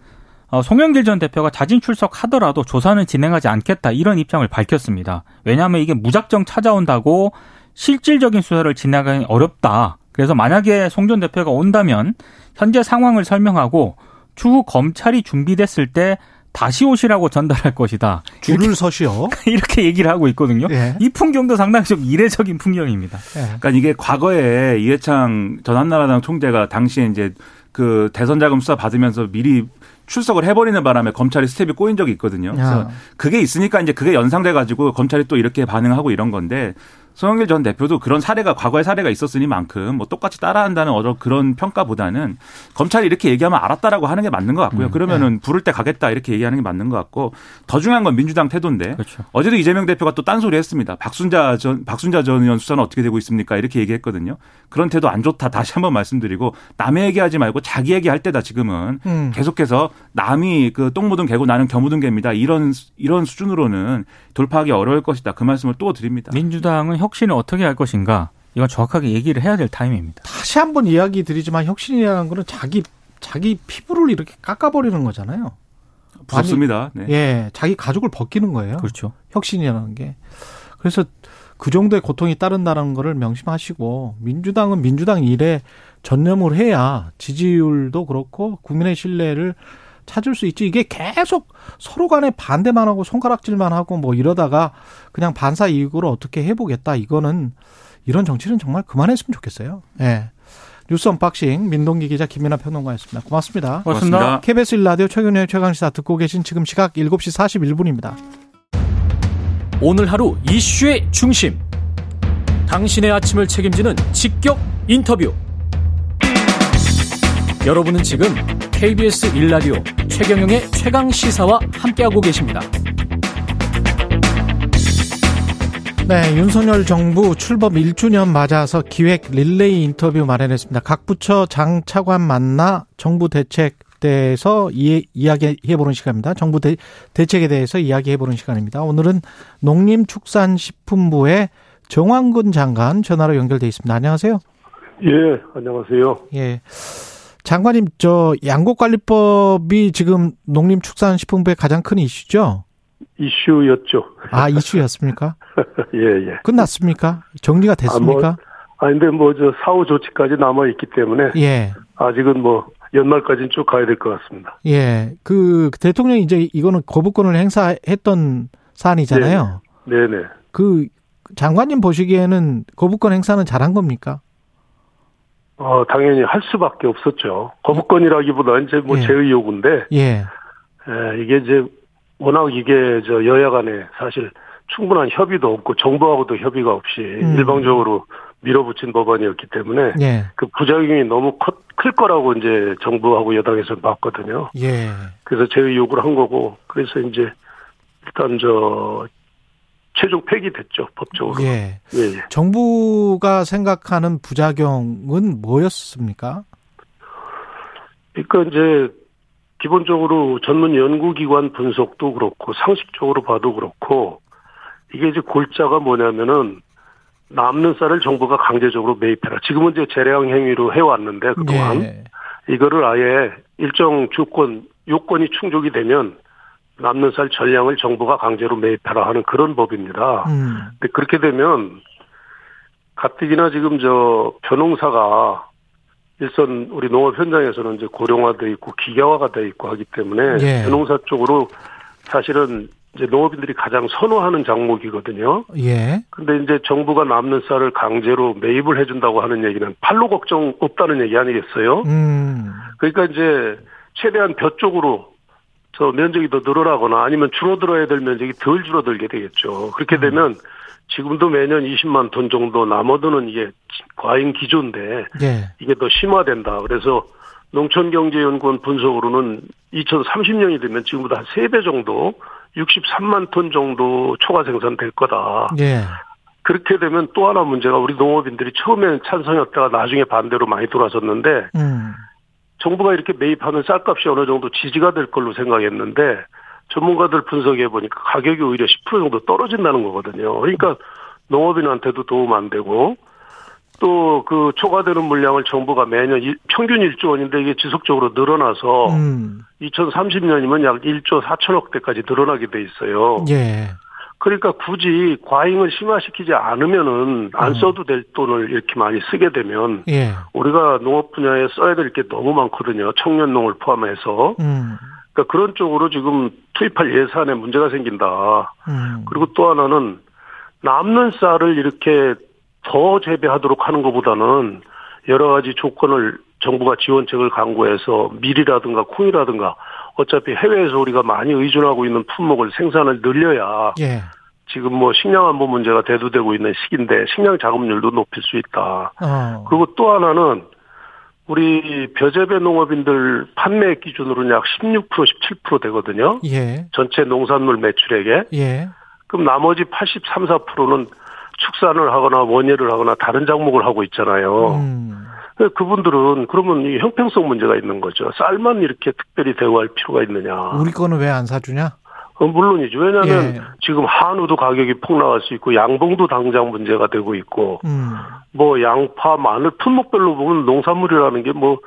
어, 송영길 전 대표가 자진 출석하더라도 조사는 진행하지 않겠다 이런 입장을 밝혔습니다. 왜냐하면 이게 무작정 찾아온다고 실질적인 수사를 진행하기 어렵다. 그래서 만약에 송 전 대표가 온다면 현재 상황을 설명하고 추후 검찰이 준비됐을 때 다시 오시라고 전달할 것이다. 줄을 서시오. 이렇게 얘기를 하고 있거든요. 예. 이 풍경도 상당히 좀 이례적인 풍경입니다. 예. 그러니까 이게 과거에 이해창 전 한나라당 총재가 당시에 이제 그 대선 자금 수사 받으면서 미리 출석을 해버리는 바람에 검찰이 스텝이 꼬인 적이 있거든요. 그래서 그게 있으니까 이제 그게 연상돼 가지고 검찰이 또 이렇게 반응하고 이런 건데 송영길 전 대표도 그런 사례가 과거의 사례가 있었으니만큼 뭐 똑같이 따라한다는 어떤 그런 평가보다는 검찰이 이렇게 얘기하면 알았다라고 하는 게 맞는 것 같고요. 음, 그러면은 네. 부를 때 가겠다 이렇게 얘기하는 게 맞는 것 같고 더 중요한 건 민주당 태도인데 그렇죠. 어제도 이재명 대표가 또 딴소리 했습니다. 박순자 전 박순자 전 의원 수사는 어떻게 되고 있습니까? 이렇게 얘기했거든요. 그런 태도 안 좋다 다시 한번 말씀드리고 남의 얘기하지 말고 자기 얘기할 때다 지금은 음. 계속해서 남이 그 똥 묻은 개고 나는 겨 묻은 개입니다. 이런 이런 수준으로는 돌파하기 어려울 것이다. 그 말씀을 또 드립니다. 민주당은 혁신을 어떻게 할 것인가 이건 정확하게 얘기를 해야 될 타임입니다. 다시 한번 이야기 드리지만 혁신이라는 거는 자기 자기 피부를 이렇게 깎아버리는 거잖아요. 무섭습니다. 네. 예, 자기 가족을 벗기는 거예요. 그렇죠. 혁신이라는 게. 그래서 그 정도의 고통이 따른다는 거를 명심하시고 민주당은 민주당 일에 전념을 해야 지지율도 그렇고 국민의 신뢰를 찾을 수 있지. 이게 계속 서로 간에 반대만 하고 손가락질만 하고 뭐 이러다가 그냥 반사 이익으로 어떻게 해보겠다. 이거는 이런 정치는 정말 그만했으면 좋겠어요. 예. 네. 뉴스 unboxing 민동기 기자 김민아 평론가였습니다. 고맙습니다. 고맙습니다. 고맙습니다. KBS 1라디오 최경영의 최강시사 듣고 계신 지금 시각 7시 41분입니다. 오늘 하루 이슈의 중심. 당신의 아침을 책임지는 직격 인터뷰. 여러분은 지금 KBS 1라디오 최경영의 최강 시사와 함께하고 계십니다. 네, 윤석열 정부 출범 1주년 맞아서 기획 릴레이 인터뷰 마련했습니다. 각 부처 장 차관 만나 정부 대책 대해서 이야기해보는 시간입니다. 정부 대, 대책에 대해서 이야기해보는 시간입니다. 오늘은 농림축산식품부의 정황근 장관 전화로 연결돼 있습니다. 안녕하세요. 예, 안녕하세요. 예. 장관님, 저 양곡관리법이 지금 농림축산식품부의 가장 큰 이슈죠? 이슈였죠. 아, 이슈였습니까? 예, 예. 끝났습니까? 정리가 됐습니까? 아, 뭐, 아 근데 뭐 저 사후 조치까지 남아 있기 때문에 예. 아직은 뭐 연말까지는 쭉 가야 될 것 같습니다. 예. 그 대통령이 이제 이거는 거부권을 행사했던 사안이잖아요. 네, 네. 그 장관님 보시기에는 거부권 행사는 잘한 겁니까? 어, 당연히 할 수밖에 없었죠. 거부권이라기보다 이제 뭐 예. 제의 요구인데. 예. 에, 이게 이제 워낙 이게 저 여야 간에 사실 충분한 협의도 없고 정부하고도 협의가 없이 음. 일방적으로 밀어붙인 법안이었기 때문에 예. 그 부작용이 너무 커, 클 거라고 이제 정부하고 여당에서 봤거든요. 예. 그래서 제의 요구를 한 거고 그래서 이제 일단 저 최종 폐기됐죠 법적으로. 예. 예, 예. 정부가 생각하는 부작용은 뭐였습니까? 그러니까 이제 기본적으로 전문 연구기관 분석도 그렇고 상식적으로 봐도 그렇고 이게 이제 골자가 뭐냐면은 남는 쌀을 정부가 강제적으로 매입해라. 지금은 이제 재량 행위로 해왔는데 그동안 예. 이거를 아예 일정 조건 요건이 충족이 되면 남는 쌀 전량을 정부가 강제로 매입하라 하는 그런 법입니다. 음. 근데 그렇게 되면 가뜩이나 지금 저 변홍사가 일선 우리 농업 현장에서는 이제 고령화돼 있고 기계화가 돼 있고 하기 때문에 예. 변홍사 쪽으로 사실은 이제 농업인들이 가장 선호하는 작목이거든요. 예. 근데 이제 정부가 남는 쌀을 강제로 매입을 해준다고 하는 얘기는 팔로 걱정 없다는 얘기 아니겠어요? 음. 그러니까 이제 최대한 벼 쪽으로 저 면적이 더 늘어나거나 아니면 줄어들어야 될 면적이 덜 줄어들게 되겠죠. 그렇게 음. 되면 지금도 매년 20만 톤 정도 남아도는 이게 과잉 기조인데 예. 이게 더 심화된다. 그래서 농촌경제연구원 분석으로는 2030년이 되면 지금보다 한 3배 정도 63만 톤 정도 초과 생산될 거다. 예. 그렇게 되면 또 하나 문제가 우리 농업인들이 처음에는 찬성이었다가 나중에 반대로 많이 돌아섰는데 음. 정부가 이렇게 매입하면 쌀값이 어느 정도 지지가 될 걸로 생각했는데 전문가들 분석해 보니까 가격이 오히려 10% 정도 떨어진다는 거거든요. 그러니까 농업인한테도 도움 안 되고 또 그 초과되는 물량을 정부가 매년 평균 1조 원인데 이게 지속적으로 늘어나서 음. 2030년이면 약 1조 4천억 대까지 늘어나게 돼 있어요. 예. 그러니까 굳이 과잉을 심화시키지 않으면은 안 음. 써도 될 돈을 이렇게 많이 쓰게 되면 예. 우리가 농업 분야에 써야 될 게 너무 많거든요. 청년 농을 포함해서. 음. 그러니까 그런 쪽으로 지금 투입할 예산에 문제가 생긴다. 음. 그리고 또 하나는 남는 쌀을 이렇게 더 재배하도록 하는 것보다는 여러 가지 조건을 정부가 지원책을 강구해서 밀이라든가 콩이라든가 어차피 해외에서 우리가 많이 의존하고 있는 품목을 생산을 늘려야 예. 지금 뭐 식량 안보 문제가 대두되고 있는 시기인데 식량 자급률도 높일 수 있다. 어. 그리고 또 하나는 우리 벼재배 농업인들 판매 기준으로는 약 16% 17% 되거든요. 예. 전체 농산물 매출액에. 예. 그럼 나머지 83, 4%는 축산을 하거나 원예를 하거나 다른 작목을 하고 있잖아요. 음. 그분들은 그러면 이 형평성 문제가 있는 거죠. 쌀만 이렇게 특별히 대우할 필요가 있느냐. 우리 거는 왜 안 사주냐? 어, 물론이죠. 왜냐하면 예. 지금 한우도 가격이 폭 나갈 수 있고 양봉도 당장 문제가 되고 있고 음. 뭐 양파, 마늘 품목별로 보면 농산물이라는 게뭐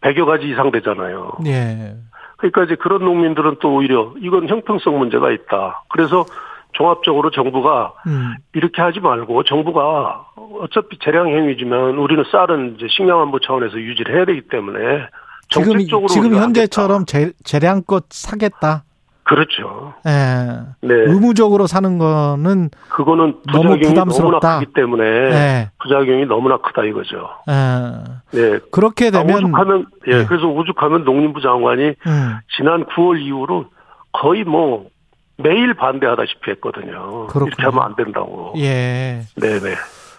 100여 가지 이상 되잖아요. 예. 그러니까 이제 그런 농민들은 또 오히려 이건 형평성 문제가 있다. 그래서 종합적으로 정부가 음. 이렇게 하지 말고 정부가 어차피 재량 행위지만 우리는 쌀은 이제 식량 안보 차원에서 유지를 해야 되기 때문에 지금, 지금 현재처럼 재, 재량껏 사겠다. 그렇죠. 예. 네. 의무적으로 사는 거는 그거는 너무 부담스럽다. 너무나 크기 때문에 네. 부작용이 너무나 크다 이거죠. 예. 네. 그렇게 되면 아, 오죽하면 예. 네. 그래서 오죽하면 농림부 장관이 음. 지난 9월 이후로 거의 뭐 매일 반대하다시피 했거든요. 그렇군요. 이렇게 하면 안 된다고. 예. 네네.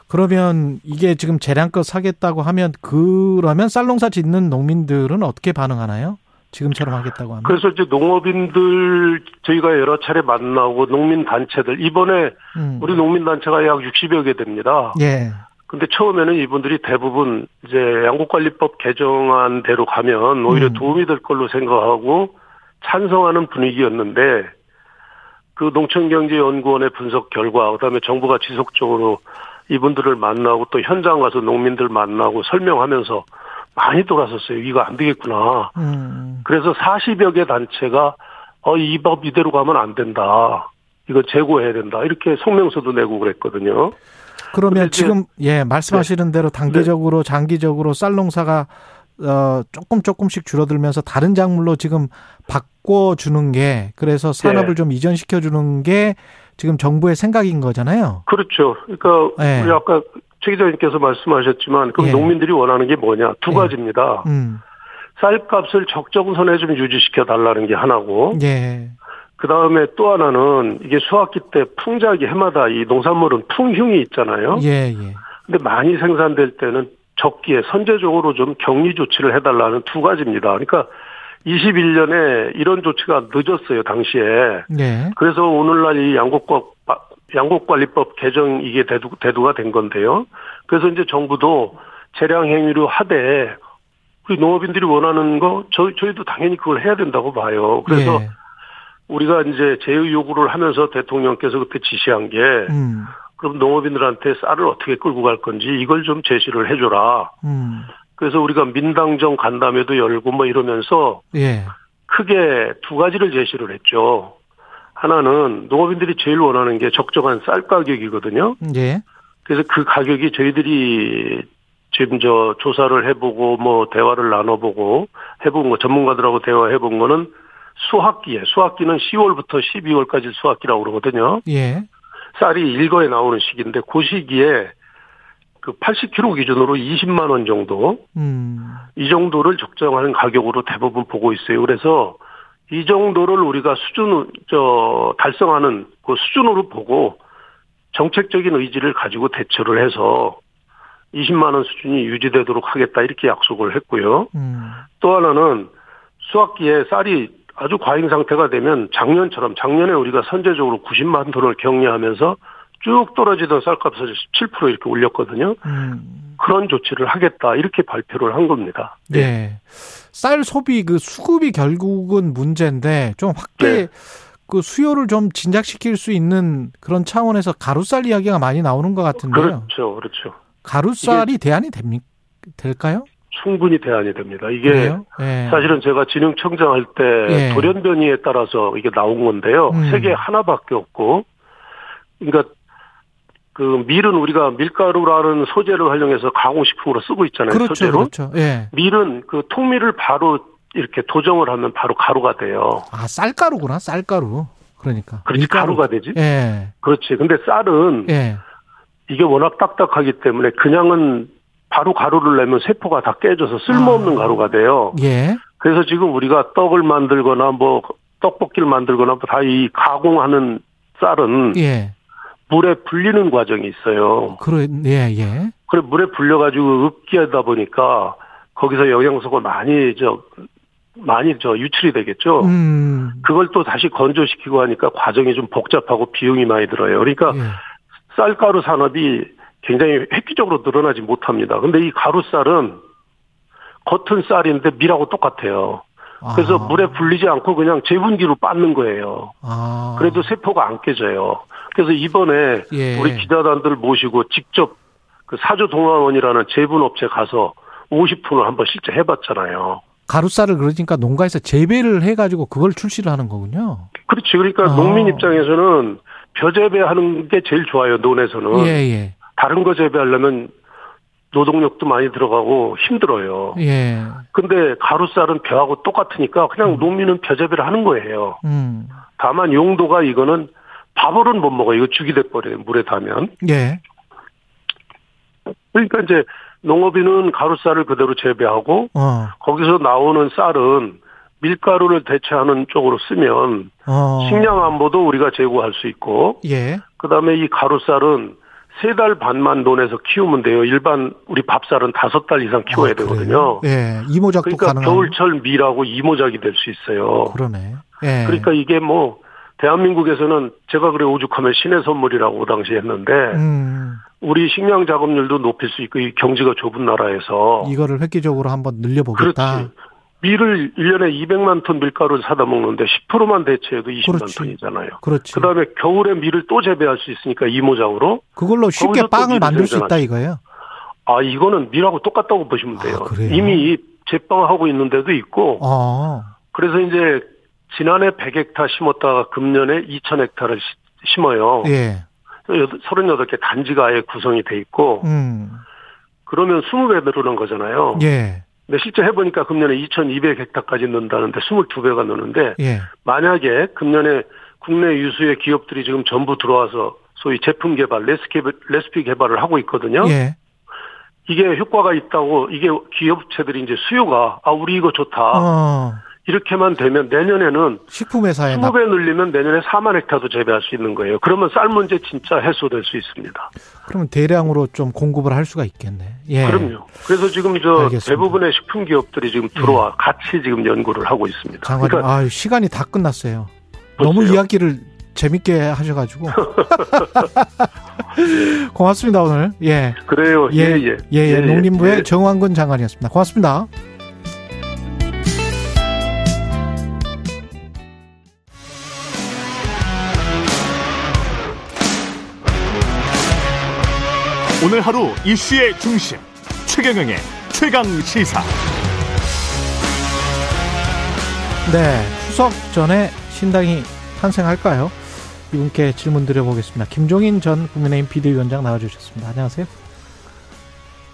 그러면 이게 지금 재량껏 사겠다고 하면 그러면 쌀농사 짓는 농민들은 어떻게 반응하나요? 지금처럼 하겠다고 하면. 그래서 이제 농업인들 저희가 여러 차례 만나고 농민 단체들 이번에 음. 우리 농민 단체가 약 60여 개 됩니다. 예. 근데 처음에는 이분들이 대부분 이제 양곡관리법 개정안대로 가면 오히려 음. 도움이 될 걸로 생각하고 찬성하는 분위기였는데 그 농촌경제연구원의 분석 결과 그다음에 정부가 지속적으로 이분들을 만나고 또 현장 가서 농민들 만나고 설명하면서 많이 돌아섰어요. 이거 안 되겠구나. 음. 그래서 40여 개 단체가 어, 이 법 이대로 가면 안 된다. 이거 재고해야 된다. 이렇게 성명서도 내고 그랬거든요. 그러면 지금 예 말씀하시는 네. 대로 단계적으로 네. 장기적으로 쌀 농사가 어 조금 조금씩 줄어들면서 다른 작물로 지금 바꿔 주는 게 그래서 산업을 네. 좀 이전시켜 주는 게 지금 정부의 생각인 거잖아요. 그렇죠. 그러니까 네. 우리 아까 최 기자님께서 말씀하셨지만 그럼 예. 농민들이 원하는 게 뭐냐 두 예. 가지입니다. 음. 쌀값을 적정선에 좀 유지시켜 달라는 게 하나고 예. 그 다음에 또 하나는 이게 수확기 때 풍작이 해마다 이 농산물은 풍흉이 있잖아요. 예, 예. 근데 많이 생산될 때는 적기에 선제적으로 좀 격리 조치를 해달라는 두 가지입니다. 그러니까 21년에 이런 조치가 늦었어요, 당시에. 네. 그래서 오늘날 이 양곡과 양곡관리법 개정 이게 대두, 대두가 된 건데요. 그래서 이제 정부도 재량 행위로 하되 우리 농업인들이 원하는 거 저희 저희도 당연히 그걸 해야 된다고 봐요. 그래서 예. 우리가 이제 제의 요구를 하면서 대통령께서 그때 지시한 게 음. 그럼 농업인들한테 쌀을 어떻게 끌고 갈 건지 이걸 좀 제시를 해줘라. 음. 그래서 우리가 민당정 간담회도 열고 뭐 이러면서 예. 크게 두 가지를 제시를 했죠. 하나는 농업인들이 제일 원하는 게 적정한 쌀 가격이거든요. 예. 그래서 그 가격이 저희들이 지금 저 조사를 해보고 뭐 대화를 나눠보고 해본 거 전문가들하고 대화해본 거는 수학기에 수학기는 10월부터 12월까지 수학기라고 그러거든요. 예. 쌀이 일거에 나오는 시기인데 그 시기에 그 80kg 기준으로 20만 원 정도 음. 이 정도를 적정하는 가격으로 대부분 보고 있어요. 그래서 이 정도를 우리가 수준 저 달성하는 그 수준으로 보고 정책적인 의지를 가지고 대처를 해서 20만 원 수준이 유지되도록 하겠다 이렇게 약속을 했고요. 음. 또 하나는 수학기에 쌀이 아주 과잉 상태가 되면 작년처럼 작년에 우리가 선제적으로 90만 톤을 격리하면서 쭉 떨어지던 쌀값을 17% 이렇게 올렸거든요. 음. 그런 조치를 하겠다 이렇게 발표를 한 겁니다. 네. 네. 쌀 소비 그 수급이 결국은 문제인데 좀 확대 네. 그 수요를 좀 진작시킬 수 있는 그런 차원에서 가루쌀 이야기가 많이 나오는 것 같은데요. 그렇죠, 그렇죠. 가루쌀이 대안이 됩니까? 될까요? 충분히 대안이 됩니다. 이게 네. 사실은 제가 진흥청장 할때 네. 돌연변이에 따라서 이게 나온 건데요. 음. 세계 하나밖에 없고 그러니까 그 밀은 우리가 밀가루라는 소재를 활용해서 가공식품으로 쓰고 있잖아요. 그렇죠, 소재로. 그렇죠. 예. 밀은 그 통밀을 바로 이렇게 도정을 하면 바로 가루가 돼요. 아 쌀가루구나, 쌀가루. 그러니까. 그렇지 밀가루. 가루가 되지. 예. 그렇지. 근데 쌀은 예. 이게 워낙 딱딱하기 때문에 그냥은 바로 가루를 내면 세포가 다 깨져서 쓸모없는 아. 가루가 돼요. 예. 그래서 지금 우리가 떡을 만들거나 뭐 떡볶이를 만들거나 다 이 가공하는 쌀은 예. 물에 불리는 과정이 있어요. 그래, 예, 예. 그래 물에 불려가지고 읍기하다 보니까 거기서 영양소가 많이 저 많이 저 유출이 되겠죠. 음. 그걸 또 다시 건조시키고 하니까 과정이 좀 복잡하고 비용이 많이 들어요. 그러니까 예. 쌀가루 산업이 굉장히 획기적으로 늘어나지 못합니다. 근데 이 가루쌀은 겉은 쌀인데 밀하고 똑같아요. 그래서 아. 물에 불리지 않고 그냥 제분기로 빻는 거예요. 아. 그래도 세포가 안 깨져요. 그래서 이번에 예. 우리 기자단들 모시고 직접 그 사주 동화원이라는 제분업체 가서 50분을 한번 실제 해봤잖아요. 가루쌀을 그러니까 농가에서 재배를 해가지고 그걸 출시를 하는 거군요. 그렇지. 그러니까 아. 농민 입장에서는 벼 재배하는 게 제일 좋아요. 논에서는 예, 예. 다른 거 재배하려면 노동력도 많이 들어가고 힘들어요. 예. 근데 가루쌀은 벼하고 똑같으니까 그냥 농민은 벼 재배를 하는 거예요. 음. 다만 용도가 이거는 밥으로는 못 먹어요. 이거 죽이 돼버려요. 물에 닿으면. 예. 그러니까 이제 농업인은 가루쌀을 그대로 재배하고 어. 거기서 나오는 쌀은 밀가루를 대체하는 쪽으로 쓰면 어. 식량 안보도 우리가 제고할 수 있고 예. 그다음에 이 가루쌀은 세 달 반만 논에서 키우면 돼요. 일반 우리 밥쌀은 다섯 달 이상 키워야 아? 되거든요. 예. 이모작도 그러니까 가능한. 겨울철 밀하고 이모작이 될 수 있어요. 그러네. 예. 그러니까 이게 뭐 대한민국에서는 제가 그래 오죽하면 신의 선물이라고 그 당시 했는데 음. 우리 식량 작업률도 높일 수 있고 이 경지가 좁은 나라에서 이거를 획기적으로 한번 늘려보겠다. 그렇지. 밀을 1년에 200만 톤 밀가루를 사다 먹는데 10%만 대체해도 20만 그렇지. 톤이잖아요. 그렇지. 그다음에 겨울에 밀을 또 재배할 수 있으니까 이모작으로 그걸로 쉽게 빵을 만들 수 있다. 이거예요. 아 이거는 밀하고 똑같다고 보시면 아, 돼요. 그래요? 이미 제빵하고 있는 데도 있고 어. 그래서 이제 지난해 100헥타 심었다가 금년에 2000헥타를 심어요. 예. 38개 단지가 아예 구성이 돼 있고 음. 그러면 20배 늘어난 거잖아요. 예. 근데 실제 해보니까 금년에 2200헥타까지 는다는데 22배가 느는데 예. 만약에 금년에 국내 유수의 기업들이 지금 전부 들어와서 소위 제품 개발, 레시피, 레시피 개발을 하고 있거든요. 예. 이게 효과가 있다고 이게 기업체들이 이제 수요가 아 우리 이거 좋다 어. 이렇게만 되면 내년에는 식품회사에 납 20배 늘리면 내년에 4만 헥타도 재배할 수 있는 거예요. 그러면 쌀 문제 진짜 해소될 수 있습니다. 그러면 대량으로 좀 공급을 할 수가 있겠네. 예. 그럼요. 그래서 지금 저 알겠습니다. 대부분의 식품 기업들이 지금 들어와 같이 지금 연구를 하고 있습니다. 장관님, 그러니까 아 시간이 다 끝났어요. 보세요. 너무 이야기를 재밌게 하셔가지고. 고맙습니다, 오늘. 예. 그래요. 예, 예, 예. 예, 예. 농림부의 예. 정황근 장관이었습니다. 고맙습니다. 오늘 하루 이슈의 중심 최경영의 최강 시사. 네. 추석 전에 신당이 탄생할까요? 이분께 질문 드려보겠습니다. 김종인 전 국민의힘 비대위원장 나와주셨습니다. 안녕하세요.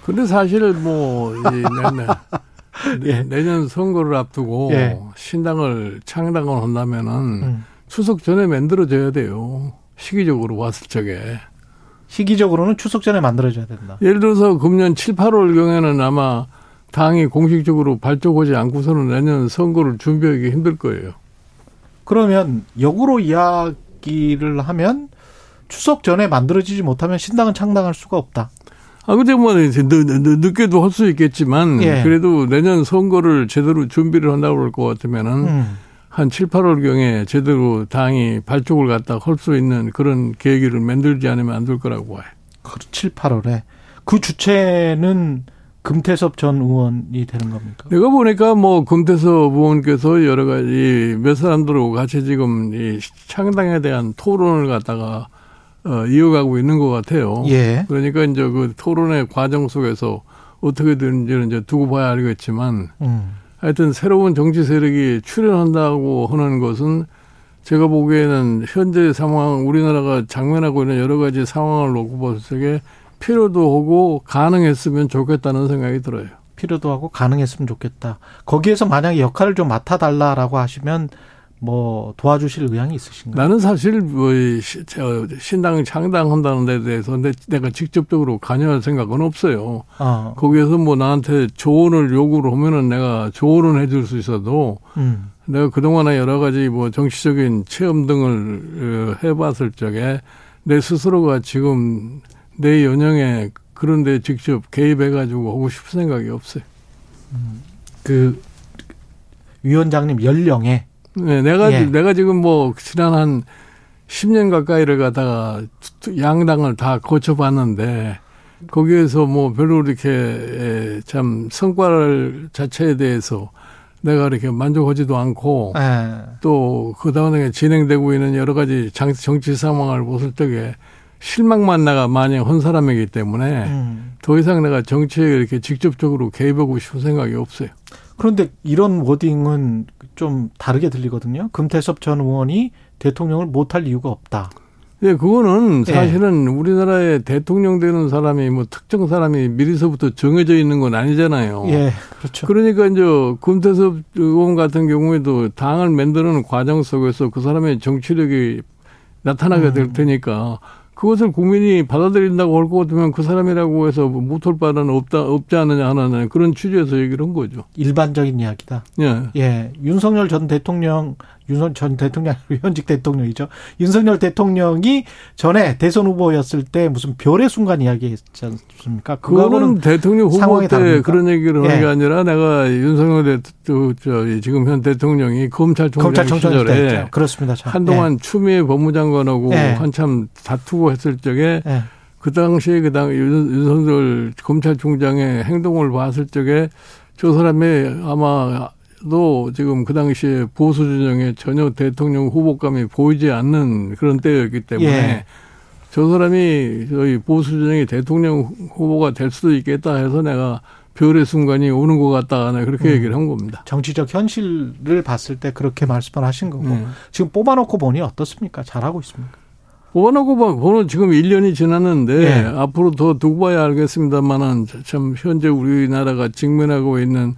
근데 사실 뭐, 이 내년, 예. 내년 선거를 앞두고 예. 신당을 창당을 한다면은 음. 추석 전에 만들어져야 돼요. 시기적으로 왔을 적에. 시기적으로는 추석 전에 만들어져야 된다. 예를 들어서 금년 7, 8월 경에는 아마 당이 공식적으로 발족하지 않고서는 내년 선거를 준비하기 힘들 거예요. 그러면 역으로 이야기를 하면 추석 전에 만들어지지 못하면 신당은 창당할 수가 없다. 아, 근데 뭐, 늦, 늦, 늦게도 할 수 있겠지만, 예. 그래도 내년 선거를 제대로 준비를 한다고 그럴 것 같으면은, 음. 한 7, 8월경에 제대로 당이 발족을 갖다 할 수 있는 그런 계기를 만들지 않으면 안 될 거라고 봐요. 그 7, 8월에 그 주체는 금태섭 전 의원이 되는 겁니까? 내가 보니까 뭐 금태섭 의원께서 여러 가지 몇 사람들하고 같이 지금 이 창당에 대한 토론을 갖다가 어, 이어가고 있는 것 같아요. 예. 그러니까 이제 그 토론의 과정 속에서 어떻게 되는지는 이제 두고 봐야 알겠지만 음. 하여튼 새로운 정치 세력이 출연한다고 하는 것은 제가 보기에는 현재 상황 우리나라가 장면하고 있는 여러 가지 상황을 놓고 봤을 때 필요도 하고 가능했으면 좋겠다는 생각이 들어요. 필요도 하고 가능했으면 좋겠다. 거기에서 만약에 역할을 좀 맡아달라라고 하시면 뭐 도와주실 의향이 있으신가요? 나는 사실 뭐 신당 창당한다는 데 대해서 내가 직접적으로 관여할 생각은 없어요. 어. 거기에서 뭐 나한테 조언을 요구를 하면은 내가 조언을 해줄 수 있어도 음. 내가 그동안에 여러 가지 뭐 정치적인 체험 등을 어, 해봤을 적에 내 스스로가 지금 내 연영에 그런 데 직접 개입해가지고 하고 싶은 생각이 없어요. 음. 그 위원장님 연령에 네, 내가 예. 내가 지금 뭐 지난 한 10년 가까이를 가다가 양당을 다 거쳐봤는데 거기에서 뭐 별로 이렇게 참 성과를 자체에 대해서 내가 이렇게 만족하지도 않고 예. 또 그 다음에 진행되고 있는 여러 가지 정치 상황을 보실 적에 실망만 나가 많이 한 사람이기 때문에 음. 더 이상 내가 정치에 이렇게 직접적으로 개입하고 싶은 생각이 없어요. 그런데 이런 워딩은 좀 다르게 들리거든요. 금태섭 전 의원이 대통령을 못할 이유가 없다. 네, 그거는 예. 사실은 네. 우리나라에 대통령 되는 사람이 뭐 특정 사람이 미리서부터 정해져 있는 건 아니잖아요. 예, 그렇죠. 그러니까 이제 금태섭 의원 같은 경우에도 당을 만드는 과정 속에서 그 사람의 정치력이 나타나게 음. 될 테니까 그것을 국민이 받아들인다고 할 것 같으면 그 사람이라고 해서 뭐 못할 바는 없다, 없지 않느냐 하는 그런 취지에서 얘기를 한 거죠. 일반적인 이야기다. 예. 예. 윤석열 전 대통령 윤석열 전 대통령 현직 대통령이죠. 윤석열 대통령이 전에 대선 후보였을 때 무슨 별의 순간 이야기했지 않습니까? 그거는 대통령 후보 때 다릅니까? 그런 얘기를 하는 예. 게 아니라 내가 윤석열 대, 저, 지금 현 대통령이 검찰총장, 검찰총장 시절에 그렇습니다. 참. 한동안 예. 추미애 법무장관하고 예. 한참 다투고 했을 적에 예. 그 당시에 그당 윤석열 검찰총장의 행동을 봤을 적에 저 사람이 아마 도 지금 그 당시에 보수 진영에 전혀 대통령 후보감이 보이지 않는 그런 때였기 때문에 예. 저 사람이 저희 보수 진영이 대통령 후보가 될 수도 있겠다 해서 내가 별의 순간이 오는 것 같다. 네, 그렇게 음. 얘기를 한 겁니다. 정치적 현실을 봤을 때 그렇게 말씀을 하신 거고 음. 지금 뽑아놓고 보니 어떻습니까? 잘하고 있습니까? 뽑아놓고 보는 지금 1년이 지났는데 네. 앞으로 더 두고 봐야 알겠습니다만은 참 현재 우리나라가 직면하고 있는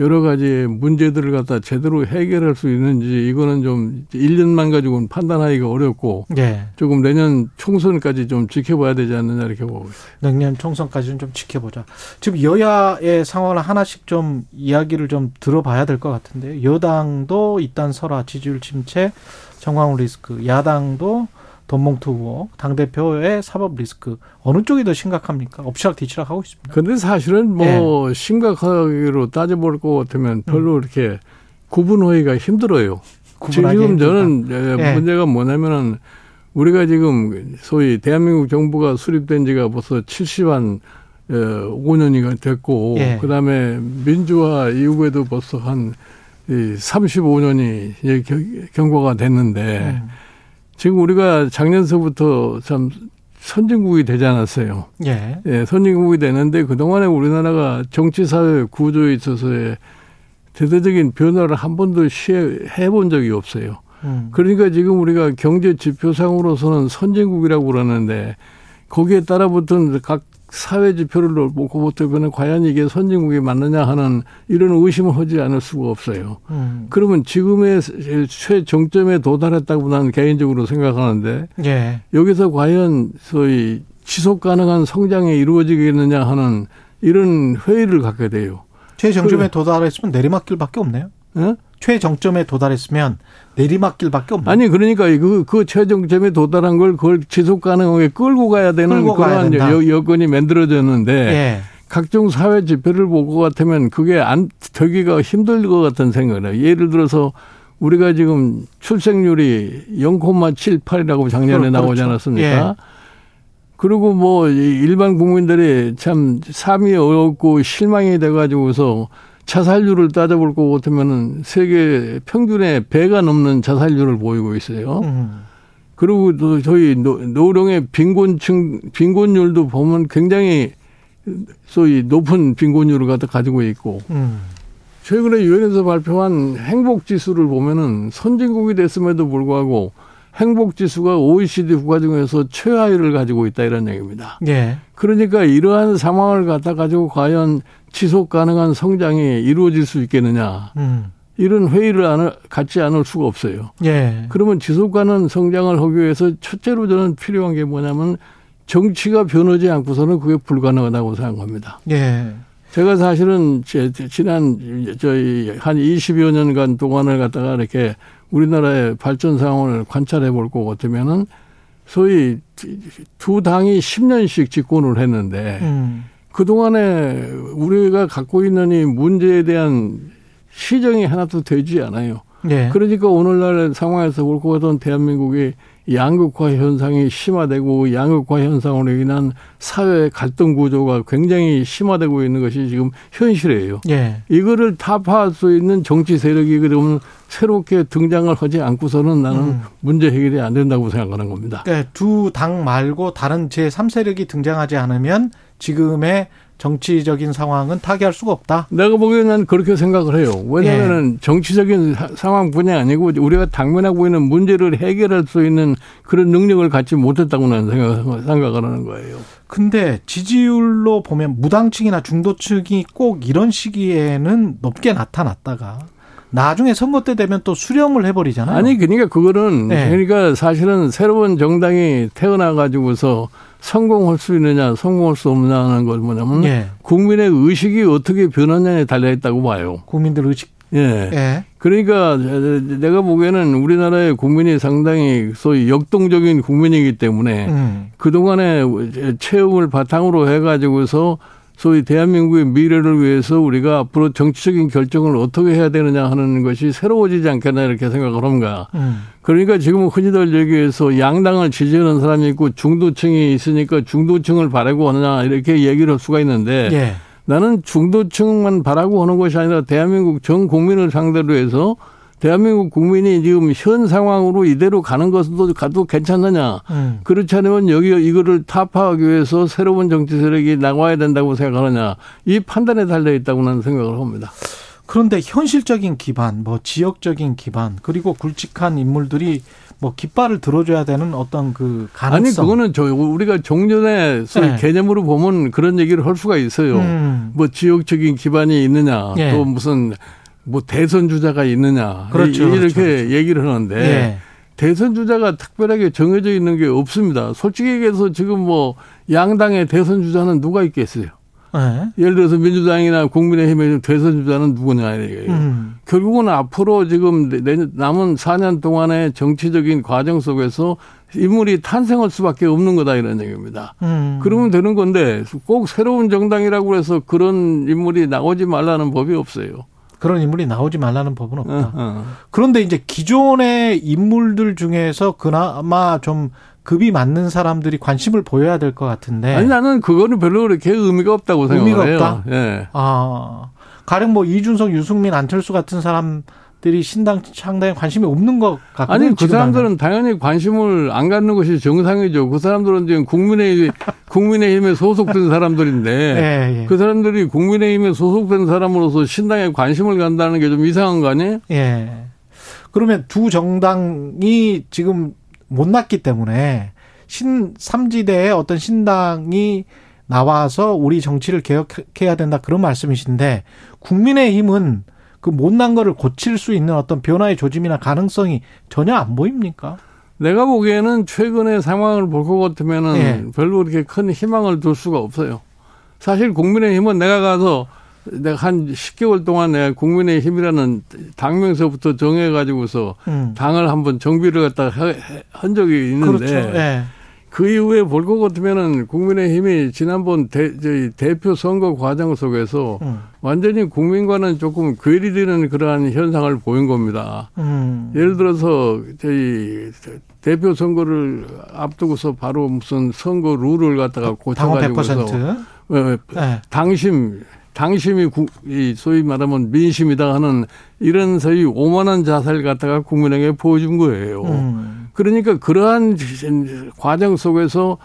여러 가지 문제들을 갖다 제대로 해결할 수 있는지 이거는 좀 1년만 가지고는 판단하기가 어렵고 네. 조금 내년 총선까지 좀 지켜봐야 되지 않느냐 이렇게 보고 있어요. 내년 총선까지는 좀 지켜보자. 지금 여야의 상황을 하나씩 좀 이야기를 좀 들어봐야 될 것 같은데 여당도 일단 설화 지지율 침체 정광훈 리스크 야당도 돈봉투 후보 당대표의 사법 리스크 어느 쪽이 더 심각합니까? 엎치락 뒤치락 하고 있습니다. 근데 사실은 뭐 네. 심각하기로 따져볼 것 같으면 별로 음. 이렇게 구분하기가 힘들어요. 지금. 저는 네. 문제가 뭐냐면은 우리가 지금 소위 대한민국 정부가 수립된 지가 벌써 70한 5년이 됐고 예. 그다음에 민주화 이후에도 벌써 한 35년이 경과가 됐는데 음. 지금 우리가 작년서부터 참 선진국이 되지 않았어요. 예. 예, 선진국이 되는데 그동안에 우리나라가 정치 사회 구조에 있어서의 대대적인 변화를 한 번도 시해 본 적이 없어요. 음. 그러니까 지금 우리가 경제 지표상으로서는 선진국이라고 그러는데 거기에 따라 붙은 각 사회 지표를 놓고 보면 과연 이게 선진국이 맞느냐 하는 이런 의심을 하지 않을 수가 없어요. 음. 그러면 지금의 최정점에 도달했다고 나는 개인적으로 생각하는데 예. 여기서 과연 소위 지속 가능한 성장이 이루어지겠느냐 하는 이런 회의를 갖게 돼요. 최정점에 도달했으면 내리막길밖에 없네요. 예? 최정점에 도달했으면 내리막길밖에 없네. 아니 그러니까 그, 그 최정점에 도달한 걸 그걸 지속 가능하게 끌고 가야 되는 끌고 그러한 여, 여건이 만들어졌는데 예. 각종 사회 지표를 보고 같으면 그게 안 되기가 힘들 것 같은 생각을 해요. 예를 들어서 우리가 지금 출생률이 0.78이라고 작년에 그렇죠. 나오지 않았습니까? 예. 그리고 뭐 일반 국민들이 참 삶이 어렵고 실망이 돼가지고서 자살률을 따져볼 것 같으면은 세계 평균의 배가 넘는 자살률을 보이고 있어요. 음. 그리고 또 저희 노령의 빈곤층 빈곤율도 보면 굉장히 소위 높은 빈곤율을 갖다 가지고 있고 음. 최근에 유엔에서 발표한 행복 지수를 보면은 선진국이 됐음에도 불구하고 행복 지수가 OECD 국가 중에서 최하위를 가지고 있다 이런 얘기입니다. 예. 그러니까 이러한 상황을 갖다 가지고 과연 지속 가능한 성장이 이루어질 수 있겠느냐. 음. 이런 회의를 안, 갖지 않을 수가 없어요. 예. 그러면 지속 가능 성장을 하기 위해서 첫째로 저는 필요한 게 뭐냐면 정치가 변하지 않고서는 그게 불가능하다고 생각합니다. 예. 제가 사실은 지난 저희 한 20여 년간 동안을 갖다가 이렇게 우리나라의 발전 상황을 관찰해 볼 것 같으면은 소위 두 당이 10년씩 집권을 했는데 음. 그동안에 우리가 갖고 있는 이 문제에 대한 시정이 하나도 되지 않아요. 네. 그러니까 오늘날 상황에서 옳고 그던 대한민국이 양극화 현상이 심화되고 양극화 현상으로 인한 사회 갈등 구조가 굉장히 심화되고 있는 것이 지금 현실이에요. 예. 이거를 타파할 수 있는 정치 세력이 그러면 새롭게 등장을 하지 않고서는 나는 음. 문제 해결이 안 된다고 생각하는 겁니다. 그러니까 두당 말고 다른 제3세력이 등장하지 않으면 지금의 정치적인 상황은 타개할 수가 없다. 내가 보기에는 그렇게 생각을 해요. 왜냐하면 예. 정치적인 상황뿐이 아니고 우리가 당면하고 있는 문제를 해결할 수 있는 그런 능력을 갖지 못했다고 나는 생각, 생각을 하는 거예요. 근데 지지율로 보면 무당층이나 중도층이 꼭 이런 시기에는 높게 나타났다가 나중에 선거 때 되면 또 수렴을 해버리잖아요. 아니 그러니까 그거는 네. 그러니까 사실은 새로운 정당이 태어나 가지고서 성공할 수 있느냐, 성공할 수 없느냐는 걸 뭐냐면 예. 국민의 의식이 어떻게 변하냐에 달려 있다고 봐요. 국민들 의식. 예. 예. 그러니까 내가 보기에는 우리나라의 국민이 상당히 소위 역동적인 국민이기 때문에 음. 그동안에 체험을 바탕으로 해가지고서 소위 대한민국의 미래를 위해서 우리가 앞으로 정치적인 결정을 어떻게 해야 되느냐 하는 것이 새로워지지 않겠나 이렇게 생각을 합니다. 음. 그러니까 지금 흔히들 얘기해서 양당을 지지하는 사람이 있고 중도층이 있으니까 중도층을 바라고 하느냐 이렇게 얘기를 할 수가 있는데 예. 나는 중도층만 바라고 하는 것이 아니라 대한민국 전 국민을 상대로 해서 대한민국 국민이 지금 현 상황으로 이대로 가는 것도 가도 괜찮느냐. 음. 그렇지 않으면 여기 이거를 타파하기 위해서 새로운 정치 세력이 나와야 된다고 생각하느냐. 이 판단에 달려 있다고 나는 생각을 합니다. 그런데 현실적인 기반, 뭐 지역적인 기반, 그리고 굵직한 인물들이 뭐 깃발을 들어줘야 되는 어떤 그 가능성. 아니 그거는 저 우리가 종전의 네. 개념으로 보면 그런 얘기를 할 수가 있어요. 음. 뭐 지역적인 기반이 있느냐, 네. 또 무슨 뭐 대선 주자가 있느냐 그렇죠, 이렇게 그렇죠, 그렇죠. 얘기를 하는데 예. 대선 주자가 특별하게 정해져 있는 게 없습니다. 솔직히 얘기해서 지금 뭐 양당의 대선 주자는 누가 있겠어요? 네. 예를 들어서 민주당이나 국민의힘의 대선 주자는 누구냐 이거예요. 음. 결국은 앞으로 지금 남은 4년 동안의 정치적인 과정 속에서 인물이 탄생할 수밖에 없는 거다 이런 얘기입니다. 음. 그러면 되는 건데 꼭 새로운 정당이라고 해서 그런 인물이 나오지 말라는 법이 없어요. 그런 인물이 나오지 말라는 법은 없다. 어, 어. 그런데 이제 기존의 인물들 중에서 그나마 좀 급이 맞는 사람들이 관심을 보여야 될 것 같은데. 아니 나는 그거는 별로 그렇게 의미가 없다고 생각해요. 의미가 없다. 예. 아 가령 뭐 이준석, 유승민, 안철수 같은 사람 들이 신당 상당히 관심이 없는 것 같고 아니 그 사람들은 당연히 관심을 안 갖는 것이 정상이죠. 그 사람들은 지금 국민의 국민의힘에 소속된 사람들인데 예, 예. 그 사람들이 국민의힘에 소속된 사람으로서 신당에 관심을 간다는 게 좀 이상한 거 아니에요? 예. 그러면 두 정당이 지금 못 났기 때문에 신 삼지대에 어떤 신당이 나와서 우리 정치를 개혁해야 된다 그런 말씀이신데 국민의힘은 그 못난 거를 고칠 수 있는 어떤 변화의 조짐이나 가능성이 전혀 안 보입니까? 내가 보기에는 최근의 상황을 볼 것 같으면은 예. 별로 그렇게 큰 희망을 둘 수가 없어요. 사실 국민의힘은 내가 가서 내가 한 10개월 동안 내가 국민의힘이라는 당명서부터 정해가지고서 음. 당을 한번 정비를 갖다가 한 적이 있는데 그렇죠. 예. 그 이후에 볼것 같으면은 국민의힘이 지난번 대, 저희 대표 선거 과정 속에서 음. 완전히 국민과는 조금 괴리되는 그러한 현상을 보인 겁니다. 음. 예를 들어서 저희 대표 선거를 앞두고서 바로 무슨 선거 룰을 갖다가 고쳐가지고서 네. 당심 당심이 구, 이 소위 말하면 민심이다 하는 이런 소위 오만한 자세를 갖다가 국민에게 보여준 거예요. 음. 그러니까 그러한 과정 속에서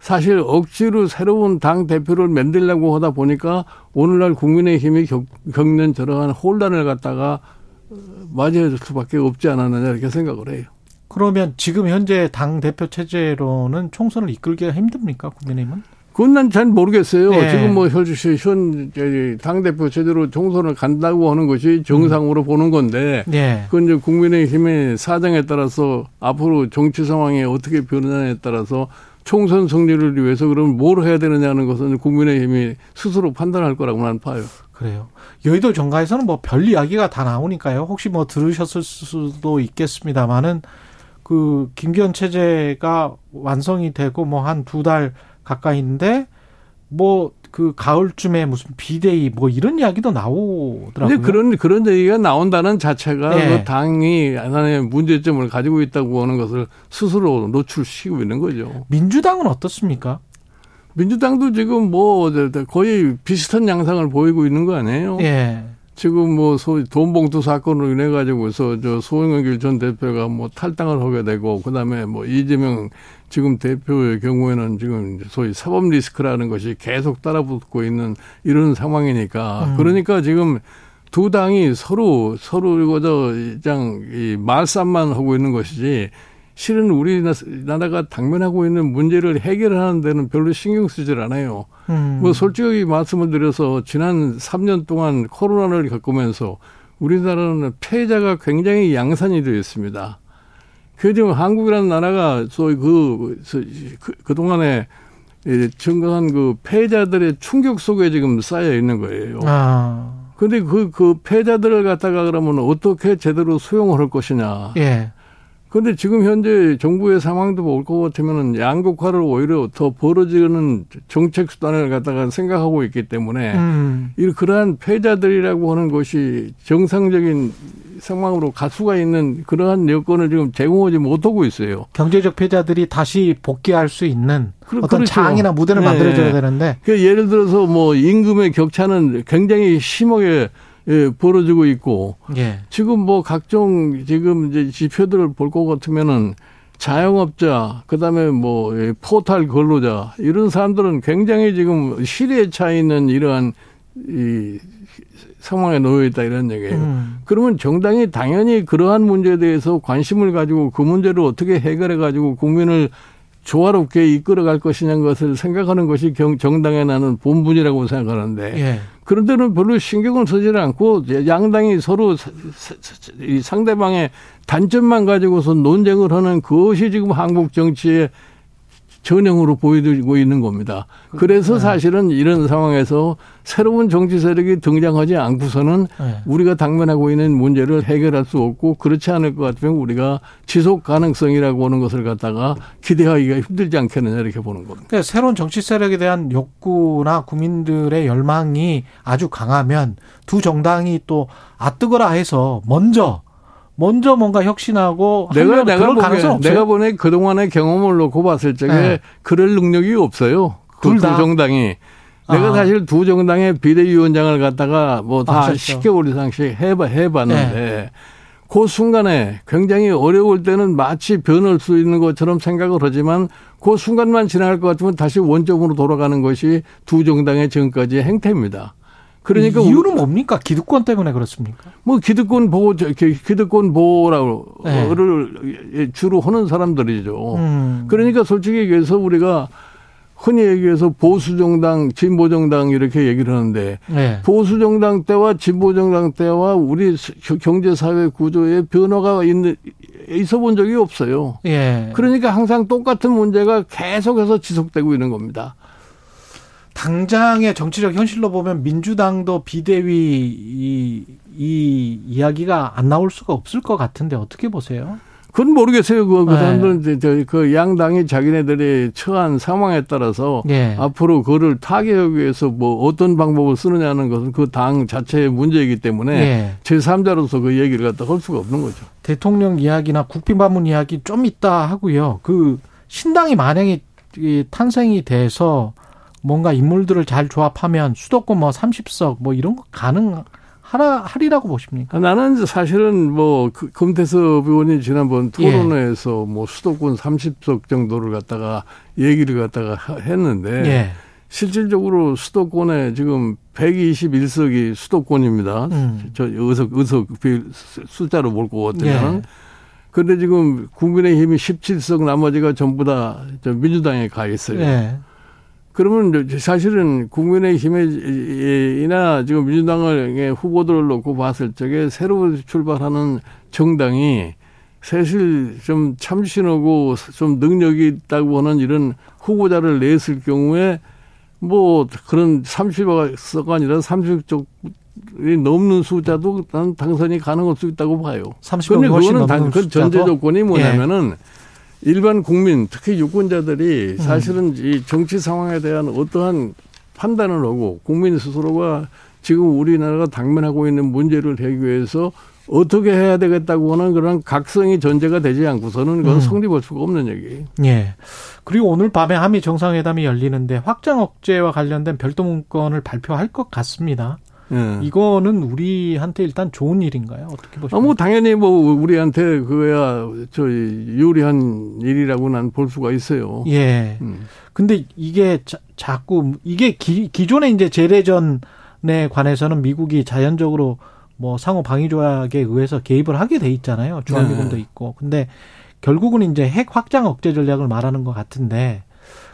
사실 억지로 새로운 당 대표를 만들려고 하다 보니까 오늘날 국민의힘이 겪, 겪는 저러한 혼란을 갖다가 맞이해줄 수밖에 없지 않았느냐 이렇게 생각을 해요. 그러면 지금 현재 당 대표 체제로는 총선을 이끌기가 힘듭니까 국민의힘은? 그건 난 잘 모르겠어요. 네. 지금 뭐 현재 현 당대표 체제로 총선을 간다고 하는 것이 정상으로 음. 보는 건데, 네. 그건 이제 국민의힘의 사정에 따라서 앞으로 정치 상황이 어떻게 변하냐에 따라서 총선 승리를 위해서 그럼 뭘 해야 되느냐는 것은 국민의힘이 스스로 판단할 거라고 난 봐요. 그래요. 여의도 정가에서는 뭐 별 이야기가 다 나오니까요. 혹시 뭐 들으셨을 수도 있겠습니다만은 그 김기현 체제가 완성이 되고 뭐 한 두 달 가까이인데 뭐 그 가을쯤에 무슨 비대위 뭐 이런 이야기도 나오더라고요. 그런 그런 얘기가 나온다는 자체가 네. 그 당이 하나의 문제점을 가지고 있다고 하는 것을 스스로 노출시키고 있는 거죠. 민주당은 어떻습니까? 민주당도 지금 뭐 거의 비슷한 양상을 보이고 있는 거 아니에요? 예. 지금 뭐 소위 돈봉투 사건으로 인해 가지고서 저 소영길 전 대표가 뭐 탈당을 하게 되고 그다음에 뭐 이재명 지금 대표의 경우에는 지금 소위 사법 리스크라는 것이 계속 따라붙고 있는 이런 상황이니까 음. 그러니까 지금 두 당이 서로 서로 이거 저장이 말싸움만 하고 있는 것이지 실은 우리나라가 당면하고 있는 문제를 해결하는 데는 별로 신경 쓰질 않아요. 음. 뭐 솔직하게 말씀을 드려서 지난 3년 동안 코로나를 겪으면서 우리나라는 폐자가 굉장히 양산이 되어 있습니다. 그 지금 한국이라는 나라가 소위 그, 그, 그동안에 증가한 그 폐자들의 충격 속에 지금 쌓여 있는 거예요. 아. 근데 그, 그 폐자들을 갖다가 그러면 어떻게 제대로 수용을 할 것이냐. 예. 그런데 지금 현재 정부의 상황도 볼것 같으면은 양극화를 오히려 더 벌어지는 정책 수단을 갖다가 생각하고 있기 때문에 음. 이 그러한 패자들이라고 하는 것이 정상적인 상황으로 갈 수가 있는 그러한 여건을 지금 제공하지 못하고 있어요. 경제적 패자들이 다시 복귀할 수 있는 그, 어떤 그렇죠. 장이나 무대를 네. 만들어줘야 되는데. 그 예를 들어서 뭐 임금의 격차는 굉장히 심하게 예, 벌어지고 있고 예. 지금 뭐 각종 지금 이제 지표들을 볼 것 같으면은 자영업자 그다음에 뭐 포탈 근로자 이런 사람들은 굉장히 지금 시대에 차 있는 이러한 이 상황에 놓여 있다 이런 얘기예요. 음. 그러면 정당이 당연히 그러한 문제에 대해서 관심을 가지고 그 문제를 어떻게 해결해 가지고 국민을 조화롭게 이끌어갈 것이냐는 것을 생각하는 것이 경, 정당에 나는 본분이라고 생각하는데 예. 그런 데는 별로 신경을 쓰지 않고 양당이 서로 이 상대방의 단점만 가지고서 논쟁을 하는 그것이 지금 한국 정치의 전형으로 보여주고 있는 겁니다. 그래서 네. 사실은 이런 상황에서 새로운 정치 세력이 등장하지 않고서는 네. 우리가 당면하고 있는 문제를 해결할 수 없고 그렇지 않을 것 같으면 우리가 지속 가능성이라고 하는 것을 갖다가 기대하기가 힘들지 않겠느냐 이렇게 보는 겁니다. 그러니까 새로운 정치 세력에 대한 욕구나 국민들의 열망이 아주 강하면 두 정당이 또 아뜨거라 해서 먼저 먼저 뭔가 혁신하고 내가 내가 보기에 내가 보내 그동안의 경험을 놓고 봤을 적에 네. 그럴 능력이 없어요. 그 두 정당이 내가 아. 사실 두 정당의 비대위원장을 갖다가 뭐다 아, 10개월 이상씩 해봐 해봤는데 네. 그 순간에 굉장히 어려울 때는 마치 변할 수 있는 것처럼 생각을 하지만 그 순간만 지나갈 것 같으면 다시 원점으로 돌아가는 것이 두 정당의 지금까지의 행태입니다. 그러니까 이유는 뭡니까? 기득권 때문에 그렇습니까? 뭐 기득권 보호 기득권 보호를 네. 주로 하는 사람들이죠. 음. 그러니까 솔직히 얘기해서 우리가 흔히 얘기해서 보수 정당, 진보 정당 이렇게 얘기를 하는데 네. 보수 정당 때와 진보 정당 때와 우리 경제 사회 구조의 변화가 있는 있어 본 적이 없어요. 예. 그러니까 항상 똑같은 문제가 계속해서 지속되고 있는 겁니다. 당장의 정치적 현실로 보면 민주당도 비대위 이, 이 이야기가 안 나올 수가 없을 것 같은데 어떻게 보세요? 그건 모르겠어요. 그, 그 네. 사람들은 네. 그 양당이 자기네들이 처한 상황에 따라서 네. 앞으로 그거를 타개하기 위해서 뭐 어떤 방법을 쓰느냐는 것은 그 당 자체의 문제이기 때문에 네. 제3자로서 그 얘기를 갖다 할 수가 없는 거죠. 대통령 이야기나 국빈반문 이야기 좀 있다 하고요. 그 신당이 만약에 탄생이 돼서 뭔가 인물들을 잘 조합하면 수도권 뭐 30석 뭐 이런 거 가능하다고 하나 하리라고 보십니까? 나는 사실은 뭐 그, 금태섭 의원이 지난번 토론회에서 예. 뭐 수도권 30석 정도를 갖다가 얘기를 갖다가 했는데 예. 실질적으로 수도권에 지금 121석이 수도권입니다. 음. 저 의석 의석 숫자로 볼고 어떠면 예. 그런데 지금 국민의힘이 17석 나머지가 전부 다 민주당에 가 있어요. 예. 그러면 사실은 국민의힘이나 지금 민주당의 후보들을 놓고 봤을 적에 새로 출발하는 정당이 사실 좀 참신하고 좀 능력이 있다고 하는 이런 후보자를 냈을 경우에 뭐 그런 30석 아니라 30쪽 이 넘는 숫자도 난 당선이 가능할 수 있다고 봐요. 30억 그거는 단, 그 전제 조건이 뭐냐면은 예. 일반 국민 특히 유권자들이 음. 사실은 음. 이 정치 상황에 대한 어떠한 판단을 하고 국민 스스로가 지금 우리나라가 당면하고 있는 문제를 해결해서 어떻게 해야 되겠다고 하는 그런 각성이 전제가 되지 않고서는 그건 음. 성립할 수가 없는 얘기. 예. 그리고 오늘 밤에 한미 정상회담이 열리는데 확장 억제와 관련된 별도 문건을 발표할 것 같습니다. 예. 이거는 우리한테 일단 좋은 일인가요? 어떻게 보십니까? 아, 뭐 당연히 뭐 우리한테 그야 저 유리한 일이라고 난 볼 수가 있어요. 예. 음. 근데 이게 자, 자꾸 이게 기, 기존에 이제 재래전에 관해서는 미국이 자연적으로 뭐 상호 방위 조약에 의해서 개입을 하게 돼 있잖아요. 주한미군도 네. 있고. 근데 결국은 이제 핵 확장 억제 전략을 말하는 것 같은데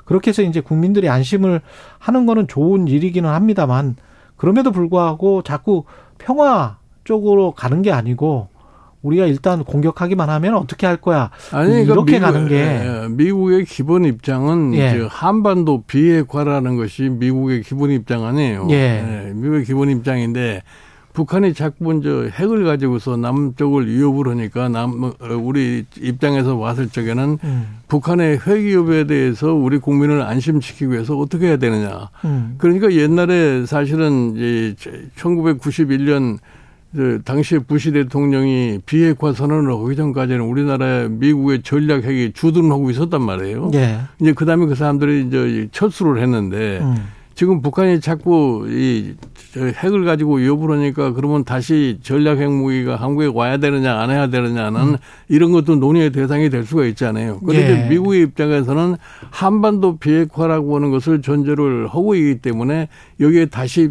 그렇게 해서 이제 국민들이 안심을 하는 거는 좋은 일이기는 합니다만 그럼에도 불구하고 자꾸 평화 쪽으로 가는 게 아니고 우리가 일단 공격하기만 하면 어떻게 할 거야? 아니, 그러니까 이렇게 미국, 가는 게 예, 미국의 기본 입장은 예. 한반도 비핵화라는 것이 미국의 기본 입장 아니에요. 예. 예. 미국의 기본 입장인데 북한이 자꾸 먼저 핵을 가지고서 남쪽을 위협을 하니까 남 어, 우리 입장에서 봤을 적에는 음. 북한의 핵 위협에 대해서 우리 국민을 안심시키기 위해서 어떻게 해야 되느냐. 음. 그러니까 옛날에 사실은 이 1991년 그 당시에 부시 대통령이 비핵화 선언을 하기 전까지는 우리나라의 미국의 전략 핵이 주둔하고 있었단 말이에요. 예. 이제 그다음에 그 사람들이 이제 철수를 했는데 음. 지금 북한이 자꾸 이 핵을 가지고 위협을 하니까 그러면 다시 전략 핵무기가 한국에 와야 되느냐 안 해야 되느냐는 음. 이런 것도 논의의 대상이 될 수가 있잖아요. 그런데 예. 미국의 입장에서는 한반도 비핵화라고 하는 것을 전제를 하고 있기 때문에 여기에 다시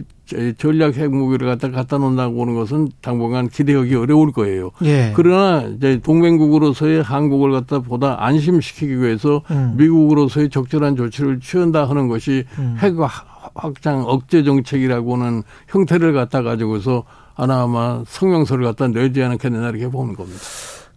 전략 핵무기를 갖다 갖다 놓는다고 하는 것은 당분간 기대하기 어려울 거예요. 예. 그러나 이제 동맹국으로서의 한국을 갖다 보다 안심시키기 위해서 음. 미국으로서의 적절한 조치를 취한다 하는 것이 음. 핵 확장 억제 정책이라고는 형태를 갖다 가지고서 아마 성명서를 갖다 내지 않겠느냐 이렇게 보는 겁니다.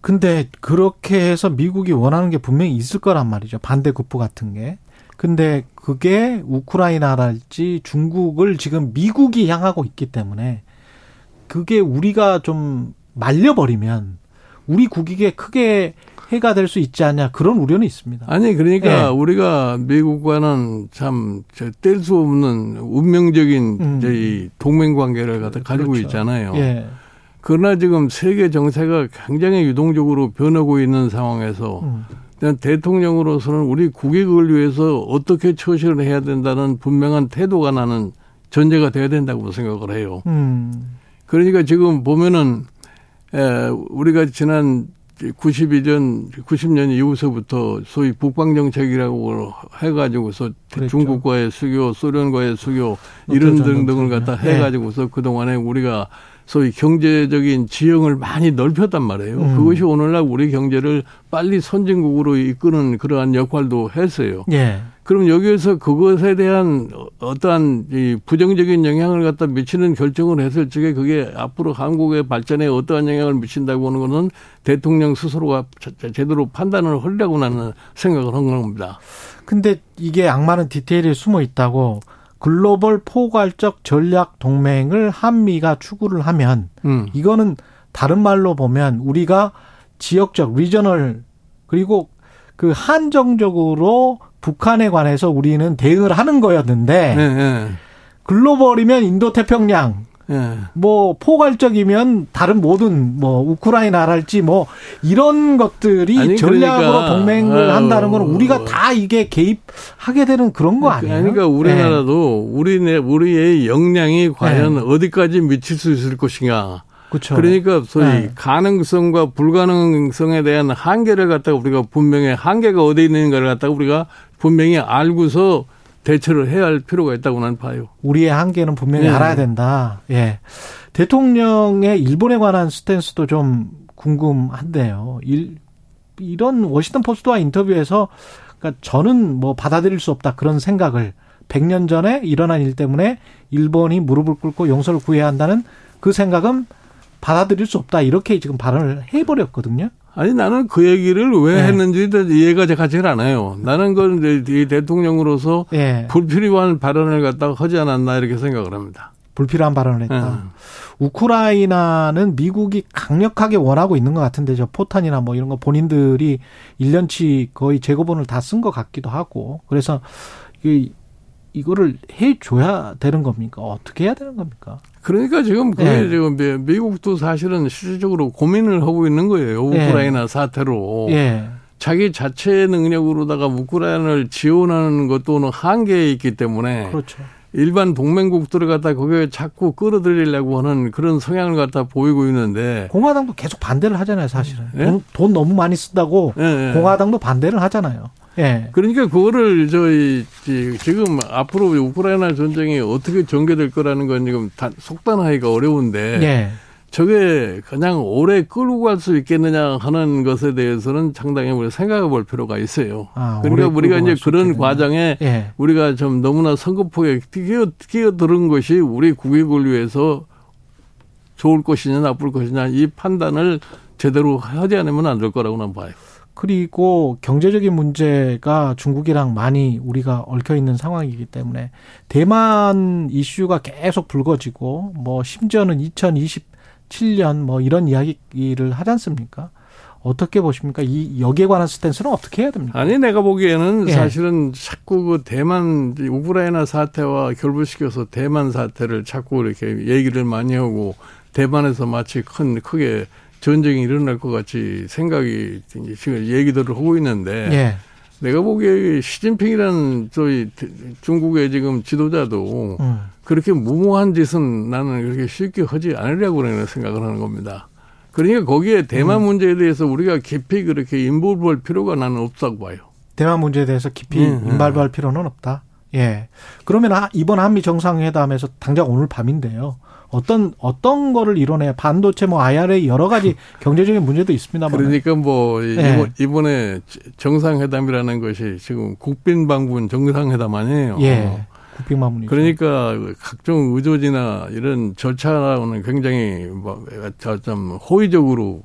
근데 그렇게 해서 미국이 원하는 게 분명히 있을 거란 말이죠. 반대 급부 같은 게. 근데 그게 우크라이나랄지 중국을 지금 미국이 향하고 있기 때문에 그게 우리가 좀 말려버리면 우리 국익에 크게 해가 될 수 있지 않냐 그런 우려는 있습니다. 아니 그러니까 네. 우리가 미국과는 참 뗄 수 없는 운명적인 음. 저희 동맹 관계를 갖다 가지고 그렇죠. 있잖아요. 예. 그러나 지금 세계 정세가 굉장히 유동적으로 변하고 있는 상황에서 음. 대통령으로서는 우리 국익을 위해서 어떻게 처신을 해야 된다는 분명한 태도가 나는 전제가 돼야 된다고 생각을 해요. 음. 그러니까 지금 보면은 에, 우리가 지난 92년, 90년 이후서부터 소위 북방정책이라고 해가지고서 그랬죠. 중국과의 수교, 소련과의 수교 이런 등등을 갖다 네. 해가지고서 그동안에 우리가 소위 경제적인 지형을 많이 넓혔단 말이에요. 음. 그것이 오늘날 우리 경제를 빨리 선진국으로 이끄는 그러한 역할도 했어요. 예. 그럼 여기에서 그것에 대한 어떠한 이 부정적인 영향을 갖다 미치는 결정을 했을 적에 그게 앞으로 한국의 발전에 어떠한 영향을 미친다고 하는 것은 대통령 스스로가 제대로 판단을 하려고 나는 생각을 한 겁니다. 근데 이게 악마는 디테일에 숨어 있다고 글로벌 포괄적 전략 동맹을 한미가 추구를 하면 음. 이거는 다른 말로 보면 우리가 지역적 regional 그리고 그 한정적으로 북한에 관해서 우리는 대응을 하는 거였는데 네, 네. 글로벌이면 인도 태평양 예. 뭐 포괄적이면 다른 모든 뭐 우크라이나랄지 뭐 이런 것들이 아니, 전략으로 그러니까, 동맹을 한다는 건 우리가 다 이게 개입하게 되는 그런 거 아니에요? 그러니까 우리나라도 예. 우리네 우리의 역량이 과연 예. 어디까지 미칠 수 있을 것인가. 그렇죠. 그러니까 소위 네. 가능성과 불가능성에 대한 한계를 갖다가 우리가 분명히 한계가 어디 있는가를 갖다가 우리가 분명히 알고서 대처를 해야 할 필요가 있다고 나는 봐요. 우리의 한계는 분명히 네. 알아야 된다. 예. 대통령의 일본에 관한 스탠스도 좀 궁금한데요. 일, 이런 워싱턴 포스트와 인터뷰에서 그러니까 저는 뭐 받아들일 수 없다 그런 생각을 100년 전에 일어난 일 때문에 일본이 무릎을 꿇고 용서를 구해야 한다는 그 생각은 받아들일 수 없다 이렇게 지금 발언을 해버렸거든요. 아니 나는 그 얘기를 왜 네. 했는지 이해가 가지 않아요. 나는 그건 이제 대통령으로서 네. 불필요한 발언을 갖다가 하지 않았나 이렇게 생각을 합니다. 불필요한 발언을 했다. 네. 우크라이나는 미국이 강력하게 원하고 있는 것 같은데 저 포탄이나 뭐 이런 거 본인들이 1년치 거의 재고본을 다 쓴 것 같기도 하고 그래서 이 이거를 해줘야 되는 겁니까? 어떻게 해야 되는 겁니까? 그러니까 지금 그게 네. 지금 미국도 사실은 실질적으로 고민을 하고 있는 거예요. 네. 우크라이나 네. 사태로. 네. 자기 자체 능력으로다가 우크라이나를 지원하는 것도 한계에 있기 때문에. 그렇죠. 일반 동맹국들을 갖다 거기에 자꾸 끌어들이려고 하는 그런 성향을 갖다 보이고 있는데 공화당도 계속 반대를 하잖아요, 사실은. 네? 돈, 돈, 너무 많이 쓴다고 네, 공화당도 반대를 하잖아요. 예. 그러니까 그거를 저희 지금 앞으로 우크라이나 전쟁이 어떻게 전개될 거라는 건 지금 속단하기가 어려운데 예. 저게 그냥 오래 끌고 갈 수 있겠느냐 하는 것에 대해서는 상당히 우리 생각해 볼 필요가 있어요. 아, 그러니까 우리가 이제 그런 있겠네요. 과정에 예. 우리가 좀 너무나 성급하게 끼어, 끼어들은 것이 우리 국익을 위해서 좋을 것이냐 나쁠 것이냐 이 판단을 제대로 하지 않으면 안 될 거라고 는 봐요. 그리고 경제적인 문제가 중국이랑 많이 우리가 얽혀 있는 상황이기 때문에 대만 이슈가 계속 불거지고 뭐 심지어는 2027년 뭐 이런 이야기를 하지 않습니까? 어떻게 보십니까? 이 여기에 관한 스탠스는 어떻게 해야 됩니까? 아니 내가 보기에는 예. 사실은 자꾸 그 대만 우크라이나 사태와 결부시켜서 대만 사태를 자꾸 이렇게 얘기를 많이 하고 대만에서 마치 큰 크게 전쟁이 일어날 것 같이 생각이 지금 얘기들을 하고 있는데 예. 내가 보기에 시진핑이라는 저희 중국의 지금 지도자도 음. 그렇게 무모한 짓은 나는 그렇게 쉽게 하지 않으려고 생각을 하는 겁니다. 그러니까 거기에 대만 음. 문제에 대해서 우리가 깊이 그렇게 인볼브할 필요가 나는 없다고 봐요. 대만 문제에 대해서 깊이 음, 음. 인발부할 필요는 없다. 예. 그러면 이번 한미 정상회담에서 당장 오늘 밤인데요. 어떤 어떤 거를 이뤄내 반도체 뭐 IRA 여러 가지 경제적인 문제도 있습니다만 그러니까 뭐 네. 이번에 정상회담이라는 것이 지금 국빈방문 정상회담 아니에요. 예. 국빈방문이죠. 그러니까 각종 의조지나 이런 절차는 굉장히 뭐좀 호의적으로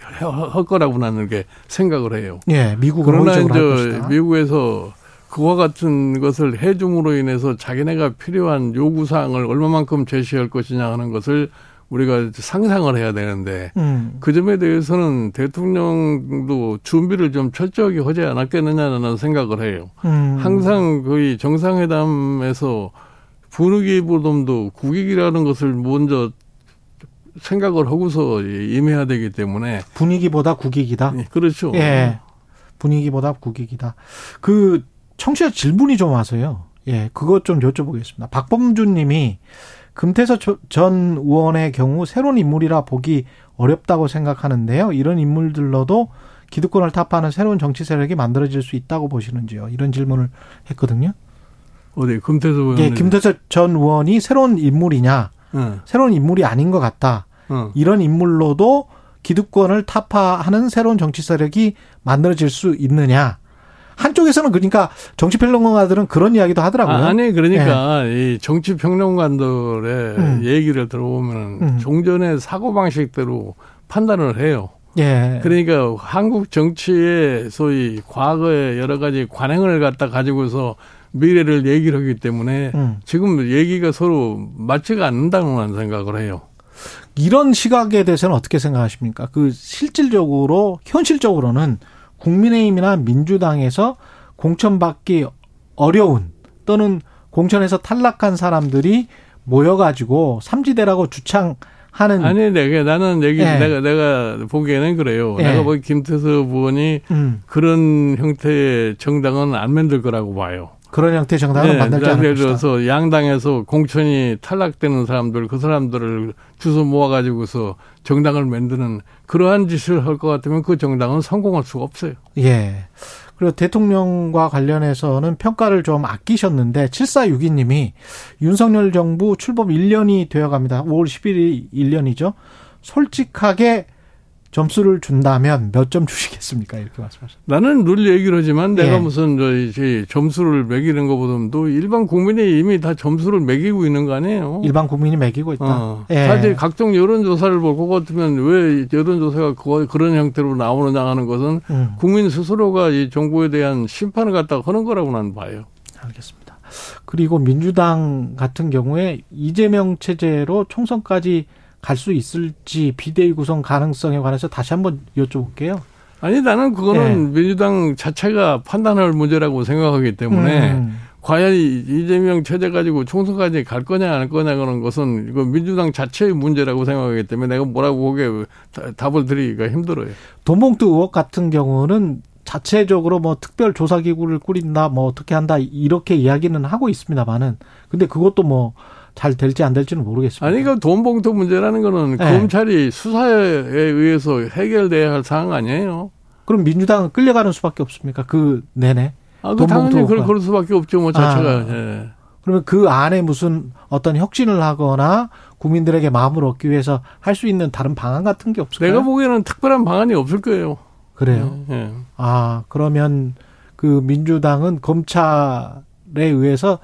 할 거라고 나는 게 생각을 해요. 예, 미국은 그러나 이제 미국에서 그와 같은 것을 해줌으로 인해서 자기네가 필요한 요구 사항을 얼마만큼 제시할 것이냐 하는 것을 우리가 상상을 해야 되는데 음. 그 점에 대해서는 대통령도 준비를 좀 철저하게 하지 않았겠느냐는 생각을 해요. 음. 항상 거의 정상회담에서 분위기 보dom도 국익이라는 것을 먼저 생각을 하고서 임해야 되기 때문에 분위기보다 국익이다. 예, 그렇죠. 예. 분위기보다 국익이다. 그 청취자 질문이 좀 와서요. 예, 그것 좀 여쭤보겠습니다. 박범준 님이 금태서 전 의원의 경우 새로운 인물이라 보기 어렵다고 생각하는데요. 이런 인물들로도 기득권을 타파하는 새로운 정치 세력이 만들어질 수 있다고 보시는지요? 이런 질문을 했거든요. 어디 금태서 의원? 예, 김태서 전 의원이 새로운 인물이냐? 응. 새로운 인물이 아닌 것 같다. 응. 이런 인물로도 기득권을 타파하는 새로운 정치 세력이 만들어질 수 있느냐? 한쪽에서는 그러니까 정치 평론가들은 그런 이야기도 하더라고요. 아, 니 그러니까 네. 이 정치 평론가들의 음. 얘기를 들어보면 음. 종전의 사고 방식대로 판단을 해요. 예. 그러니까 한국 정치의 소위 과거의 여러 가지 관행을 갖다 가지고서 미래를 얘기를 하기 때문에 음. 지금 얘기가 서로 맞지가 않는다는 생각을 해요. 이런 시각에 대해서는 어떻게 생각하십니까? 그 실질적으로 현실적으로는 국민의힘이나 민주당에서 공천받기 어려운 또는 공천에서 탈락한 사람들이 모여가지고 삼지대라고 주창 하는 아니 내가 나는 얘기 예. 내가 내가 보기에는 그래요. 예. 내가 보기 김태수 의원이 음. 그런 형태의 정당은 안 만들 거라고 봐요. 그런 형태의 정당은 네, 만들지 않을 예를 들어서 양당에서 공천이 탈락되는 사람들 그 사람들을 주소 모아가지고서 정당을 만드는 그러한 짓을 할 것 같으면 그 정당은 성공할 수가 없어요. 예. 그리고 대통령과 관련해서는 평가를 좀 아끼셨는데 7462님이 윤석열 정부 출범 1년이 되어 갑니다. 5월 10일이 1년이죠. 솔직하게 점수를 준다면 몇 점 주시겠습니까? 이렇게 말씀하셨습니다. 나는 늘 얘기를 하지만 내가 예. 무슨 저 점수를 매기는 것보다도 일반 국민이 이미 다 점수를 매기고 있는 거 아니에요? 일반 국민이 매기고 있다. 어. 예. 사실 각종 여론조사를 볼것 같으면 왜 여론조사가 그런 형태로 나오느냐 하는 것은 음. 국민 스스로가 이 정부에 대한 심판을 갖다가 하는 거라고 나는 봐요. 알겠습니다. 그리고 민주당 같은 경우에 이재명 체제로 총선까지 갈 수 있을지 비대위 구성 가능성에 관해서 다시 한번 여쭤볼게요. 아니 나는 그거는 네. 민주당 자체가 판단할 문제라고 생각하기 때문에 음. 과연 이재명 체제 가지고 총선까지 갈 거냐 안 거냐 그런 것은 이거 민주당 자체의 문제라고 생각하기 때문에 내가 뭐라고 거기에 답을 드리기가 힘들어요. 돈봉투 의혹 같은 경우는 자체적으로 뭐 특별 조사 기구를 꾸린다 뭐 어떻게 한다 이렇게 이야기는 하고 있습니다만은 근데 그것도 뭐 잘 될지 안 될지는 모르겠습니다. 아니, 그러니까 돈 봉투 문제라는 거는 네. 검찰이 수사에 의해서 해결돼야 할 사항 아니에요. 그럼 민주당은 끌려가는 수밖에 없습니까? 그 내내. 아, 그 당연히 그럴, 그럴 수밖에 없죠, 뭐 자체가. 아, 예. 그러면 그 안에 무슨 어떤 혁신을 하거나 국민들에게 마음을 얻기 위해서 할 수 있는 다른 방안 같은 게 없을까요? 내가 보기에는 특별한 방안이 없을 거예요. 그래요. 예. 예. 아 그러면 그 민주당은 검찰에 의해서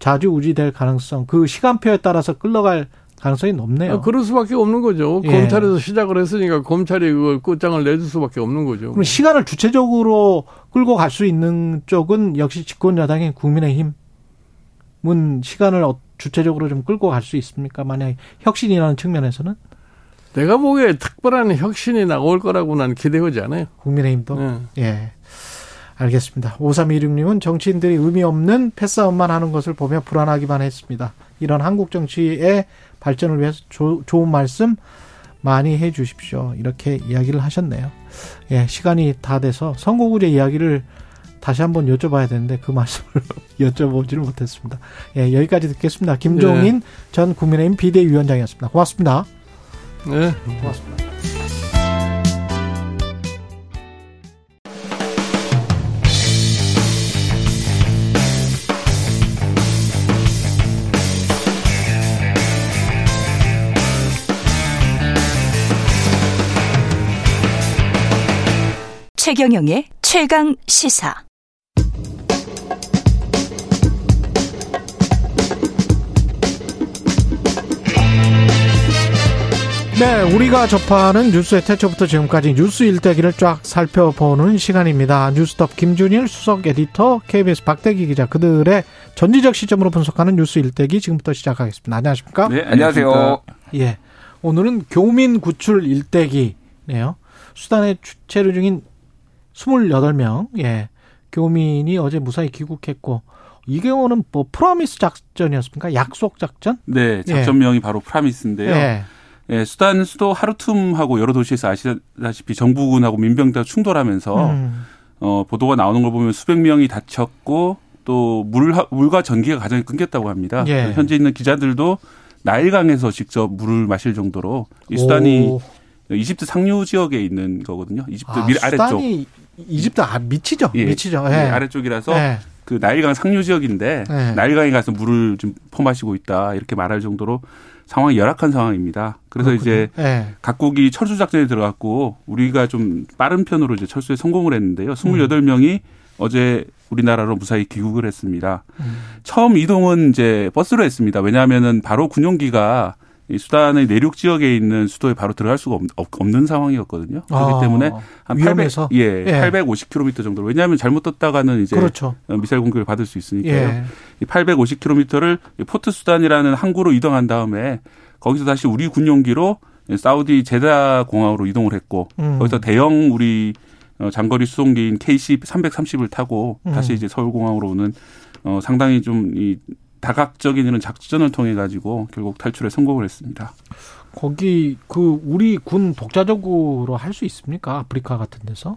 자주 우지될 가능성, 그 시간표에 따라서 끌러갈 가능성이 높네요. 아, 그럴 수밖에 없는 거죠. 예. 검찰에서 시작을 했으니까 검찰이 그걸 끝장을 내줄 수밖에 없는 거죠. 그럼 시간을 주체적으로 끌고 갈 수 있는 쪽은 역시 집권 여당인 국민의힘은 시간을 어, 주체적으로 좀 끌고 갈 수 있습니까? 만약 혁신이라는 측면에서는 내가 보기에 특별한 혁신이 나올 거라고 난 기대하지 않아요. 국민의힘도 네. 예. 알겠습니다. 5316님은 정치인들이 의미 없는 패싸움만 하는 것을 보며 불안하기만 했습니다. 이런 한국 정치의 발전을 위해서 조, 좋은 말씀 많이 해 주십시오. 이렇게 이야기를 하셨네요. 예, 시간이 다 돼서 선거구제 이야기를 다시 한번 여쭤봐야 되는데 그 말씀을 여쭤보지를 못했습니다. 예, 여기까지 듣겠습니다. 김종인 네. 전 국민의힘 비대위원장이었습니다. 고맙습니다. 네, 고맙습니다. 최경영의 최강 시사. 네, 우리가 접하는 뉴스의 태초부터 지금까지 뉴스 일대기를 쫙 살펴보는 시간입니다. 뉴스톱 김준일 수석 에디터, KBS 박대기 기자 그들의 전지적 시점으로 분석하는 뉴스 일대기 지금부터 시작하겠습니다. 안녕하십니까? 네, 안녕하세요. 예. 오늘은 교민 구출 일대기네요. 수단에 체류 중인 28명, 예. 교민이 어제 무사히 귀국했고, 이 경우는 뭐 프라미스 작전이었습니까? 약속 작전? 네, 작전명이 예. 바로 프라미스인데요. 예. 예, 수단 수도 하루툼하고 여러 도시에서 아시다시피 정부군하고 민병대가 충돌하면서 음. 어, 보도가 나오는 걸 보면 수백 명이 다쳤고 또 물, 물과 전기가 가장 끊겼다고 합니다. 예. 현재 있는 기자들도 나일강에서 직접 물을 마실 정도로 이 수단이 오. 이집트 상류 지역에 있는 거거든요. 이집트 아, 아래쪽. 이집트 아, 밑이죠. 예, 밑이죠. 예. 예. 아래쪽이라서 예. 그 나일강 상류 지역인데 예. 나일강에 가서 물을 좀 퍼마시고 있다 이렇게 말할 정도로 상황이 열악한 상황입니다. 그래서 그렇군요. 이제 예. 각국이 철수 작전에 들어갔고 우리가 좀 빠른 편으로 이제 철수에 성공을 했는데요. 28명이 음. 어제 우리나라로 무사히 귀국을 했습니다. 음. 처음 이동은 이제 버스로 했습니다. 왜냐하면은 바로 군용기가 이 수단의 내륙 지역에 있는 수도에 바로 들어갈 수가 없, 는 상황이었거든요. 그렇기 아, 때문에 한 위험해서? 800, 예, 예. 850km 정도. 왜냐하면 잘못 떴다가는 이제 그렇죠. 미사일 공격을 받을 수 있으니까요. 예. 이 850km를 포트 수단이라는 항구로 이동한 다음에 거기서 다시 우리 군용기로 사우디 제다 공항으로 이동을 했고 음. 거기서 대형 우리 어, 장거리 수송기인 KC 330을 타고 음. 다시 이제 서울 공항으로 오는 어 상당히 좀이 다각적인 이런 작전을 통해 가지고 결국 탈출에 성공을 했습니다. 거기 그 우리 군 독자적으로 할 수 있습니까? 아프리카 같은 데서?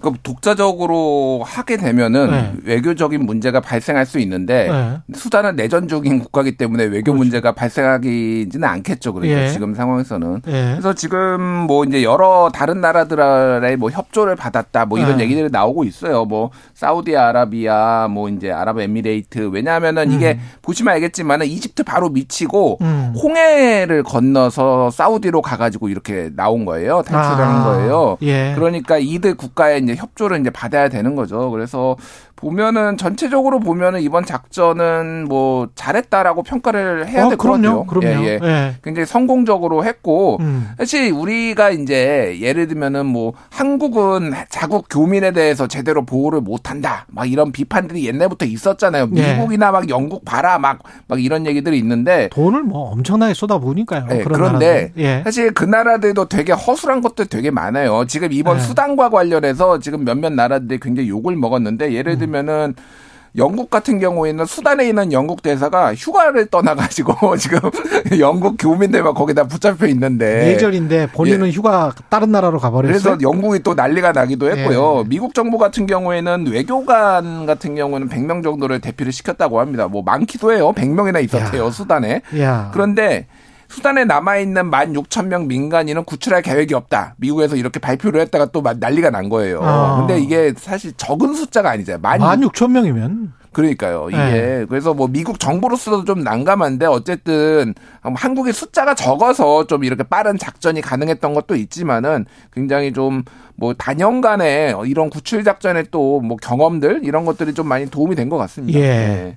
그 독자적으로 하게 되면은 네. 외교적인 문제가 발생할 수 있는데 네. 수단은 내전 중인 국가기 때문에 외교 그렇죠. 문제가 발생하기는 않겠죠. 그러니까 예. 지금 상황에서는. 예. 그래서 지금 뭐 이제 여러 다른 나라들의 뭐 협조를 받았다 뭐 이런 예. 얘기들이 나오고 있어요. 뭐 사우디아라비아 뭐 이제 아랍에미레이트 왜냐하면은 음. 이게 보시면 알겠지만은 이집트 바로 미치고 음. 홍해를 건너서 사우디로 가가지고 이렇게 나온 거예요. 탈출하는 아. 거예요. 예. 그러니까 이들 국가의 이제 협조를 이제 받아야 되는 거죠. 그래서 보면은 전체적으로 보면은 이번 작전은 뭐 잘했다라고 평가를 해야 될것 어, 같아요. 그럼요. 예, 예. 예. 굉장히 성공적으로 했고 음. 사실 우리가 이제 예를 들면은 뭐 한국은 자국 교민에 대해서 제대로 보호를 못 한다. 막 이런 비판들이 옛날부터 있었잖아요. 예. 미국이나 막 영국 봐라 막 막 이런 얘기들이 있는데 돈을 뭐 엄청나게 쏟아부으니까요. 예, 그런데 예. 사실 그 나라들도 되게 허술한 것들 되게 많아요. 지금 이번 예. 수단과 관련해서 지금 몇몇 나라들이 굉장히 욕을 먹었는데 예를 들면 들면은 영국 같은 경우에는 수단에 있는 영국 대사가 휴가를 떠나가지고 지금 영국 교민들만 거기다 붙잡혀 있는데 예절인데 본인은 예. 휴가 다른 나라로 가버렸어요. 그래서 영국이 또 난리가 나기도 했고요. 예. 미국 정부 같은 경우에는 외교관 같은 경우는 100명 정도를 대피를 시켰다고 합니다. 뭐 많기도 해요. 100명이나 있었대요 야. 수단에. 야. 그런데 수단에 남아있는 1만 6천 명 민간인은 구출할 계획이 없다. 미국에서 이렇게 발표를 했다가 또 난리가 난 거예요. 아. 근데 이게 사실 적은 숫자가 아니잖아요. 1만 6천 명이면. 그러니까요. 이게 네. 그래서 뭐 미국 정부로서도 좀 난감한데 어쨌든 한국의 숫자가 적어서 좀 이렇게 빠른 작전이 가능했던 것도 있지만은 굉장히 좀 뭐 단연간에 이런 구출 작전의 또 뭐 경험들 이런 것들이 좀 많이 도움이 된 것 같습니다. 예. 네.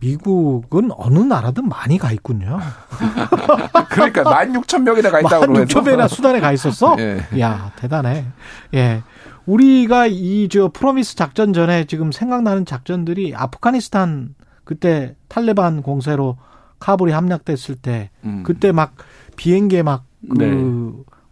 미국은 어느 나라든 많이 가 있군요. 그러니까 16,000명이나 가 있다고 그러면서. 16,000명이나 수단에 가 있었어? 예. 야, 대단해. 예. 우리가 이 저 프로미스 작전 전에 지금 생각나는 작전들이 아프가니스탄 그때 탈레반 공세로 카불이 함락됐을 때 음. 그때 막 비행기에 막그 네.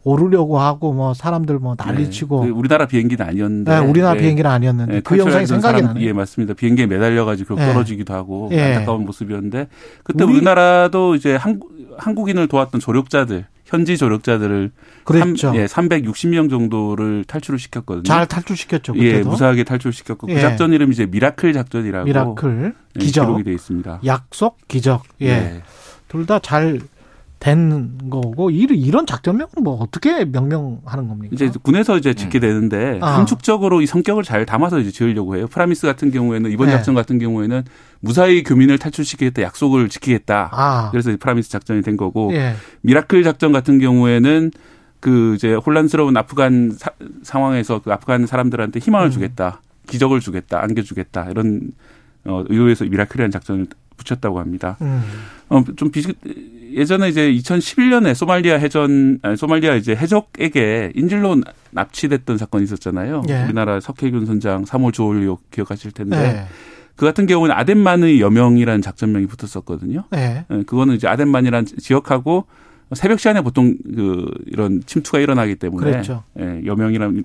오르려고 하고 뭐 사람들 뭐 난리치고 네. 그 우리나라 비행기는 아니었는데 네, 우리나라 네. 비행기는 아니었는데 네, 그 영상이 생각이 나네. 예, 맞습니다. 비행기에 매달려 가지고 네. 떨어지기도 하고 예. 안타까운 모습이었는데 그때 우리, 나라도 이제 한국 한국인을 도왔던 조력자들 현지 조력자들을 그랬죠. 3, 예, 360명 정도를 탈출을 시켰거든요. 잘 탈출시켰죠. 그때도. 예, 무사하게 탈출시켰고 그 예. 그 작전 이름이 이제 miracle 작전이라고 miracle 기적 기록이 돼 있습니다. 약속 기적. 예. 네. 둘다 잘 된 거고 이런 작전명은 뭐 어떻게 명명하는 겁니까? 이제 군에서 이제 짓게 음. 되는데 아. 함축적으로 이 성격을 잘 담아서 이제 지으려고 해요. promise 같은 경우에는 이번 네. 작전 같은 경우에는 무사히 교민을 탈출시키겠다 약속을 지키겠다. 아. 그래서 promise 작전이 된 거고 예. miracle 작전 같은 경우에는 그 이제 혼란스러운 아프간 사, 상황에서 그 아프간 사람들한테 희망을 음. 주겠다, 기적을 주겠다, 안겨주겠다 이런 어, 의도에서 miracle이라는 작전을 붙였다고 합니다. 음. 어, 좀 비슷 예전에 이제 2011년에 소말리아 해전 아니, 소말리아 이제 해적에게 인질로 납치됐던 사건이 있었잖아요. 예. 우리나라 석해균 선장 3월 조올리오 기억하실 텐데. 예. 그 같은 경우는 아덴만의 여명이라는 작전명이 붙었었거든요. 예. 예. 그거는 이제 아덴만이라는 지역하고 새벽 시간에 보통 그 이런 침투가 일어나기 때문에 그랬죠. 예, 여명이라는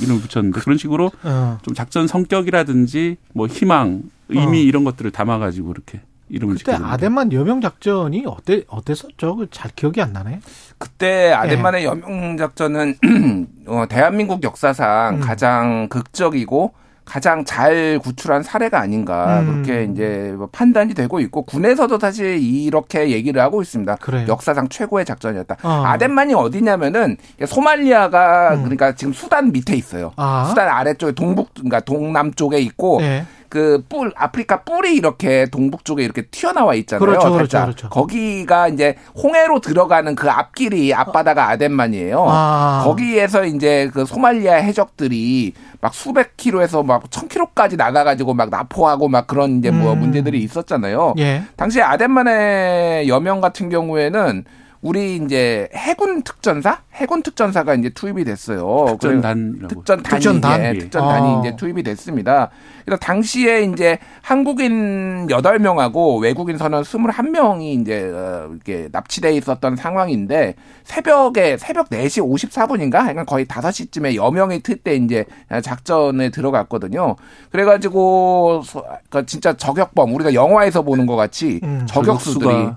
이름을 붙였는데 그런 식으로 어. 좀 작전 성격이라든지 뭐 희망, 의미 어. 이런 것들을 담아 가지고 이렇게 이름을 그때 아덴만 여명 작전이 어때 어땠었죠? 그잘 기억이 안 나네. 그때 아덴만의 네. 여명 작전은 어, 대한민국 역사상 음. 가장 극적이고 가장 잘 구출한 사례가 아닌가 음. 그렇게 이제 뭐 판단이 되고 있고 군에서도 사실 이렇게 얘기를 하고 있습니다. 그래요. 역사상 최고의 작전이었다. 어. 아덴만이 어디냐면은 소말리아가 음. 그러니까 지금 수단 밑에 있어요. 아. 수단 아래쪽에 동북 그러니까 동남쪽에 있고 네. 그 뿔 아프리카 뿔이 이렇게 동북 쪽에 이렇게 튀어나와 있잖아요. 그렇죠, 그렇죠, 그렇죠. 거기가 이제 홍해로 들어가는 그 앞길이 앞바다가 아덴만이에요. 아. 거기에서 이제 그 소말리아 해적들이 막 수백 킬로에서 막 천 킬로까지 나가가지고 막 납포하고 막 그런 이제 뭐 음. 문제들이 있었잖아요. 예. 당시 아덴만의 여명 같은 경우에는 우리 이제 해군 특전사, 해군 특전사가 이제 투입이 됐어요. 특전단, 특전 단이 특전단, 예, 특전단이 아. 이제 투입이 됐습니다. 그래서 당시에 이제 한국인 8명하고 외국인 선원 21명이 이제 어, 이렇게 납치돼 있었던 상황인데 새벽에 새벽 4시 54분인가? 그러니까 거의 5시쯤에 여명이 틀 때 이제 작전에 들어갔거든요. 그래가지고 그 진짜 저격범 우리가 영화에서 보는 것 같이 음, 저격수들이 저격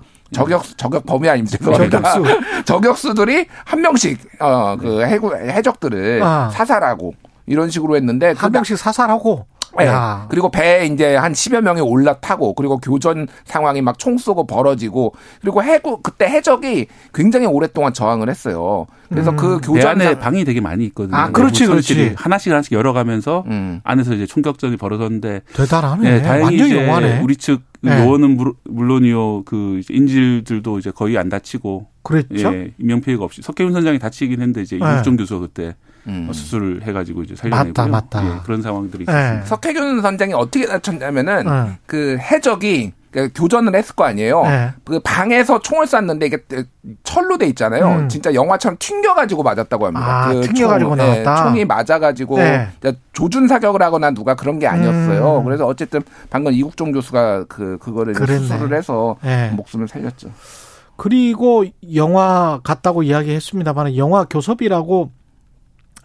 저격 범위 아닙니까? 저격수 저격수들이 한 명씩 어그 해적들을 아. 사살하고 이런 식으로 했는데 한 그 명씩 사살하고 네. 그리고 배에 이제 한 10여 명이 올라타고 그리고 교전 상황이 막 총 쏘고 벌어지고 그리고 해구 그때 해적이 굉장히 오랫동안 저항을 했어요. 그래서 음. 그 교전 안에 방이 되게 많이 있거든요. 아, 그렇지, 그렇지. 하나씩 하나씩 열어 가면서 음. 안에서 이제 총격전이 벌어졌는데 대단하네. 네, 다행히 완전 이제 영화네. 우리 측 네. 요원은 물론이요 그 인질들도 이제 거의 안 다치고 그랬죠. 예, 인명 피해가 없이 석혜훈 선장이 다치긴 했는데 이제 네. 이국종 교수 그때 음. 수술을 해가지고 이제 살려내고 맞다, 맞다. 예, 그런 상황들이 네. 있었습니다. 석혜균 선장이 어떻게 다쳤냐면은 네. 그 해적이 그 교전을 했을 거 아니에요. 네. 그 방에서 총을 쐈는데 이게 철로 돼 있잖아요. 음. 진짜 영화처럼 튕겨가지고 맞았다고 합니다. 아, 그 튕겨가지고 총, 네, 나왔다. 총이 맞아가지고 네. 조준 사격을 하거나 누가 그런 게 아니었어요. 음. 그래서 어쨌든 방금 이국종 교수가 그 그거를 수술을 해서 네. 목숨을 살렸죠. 그리고 영화 같다고 이야기했습니다만 영화 교섭이라고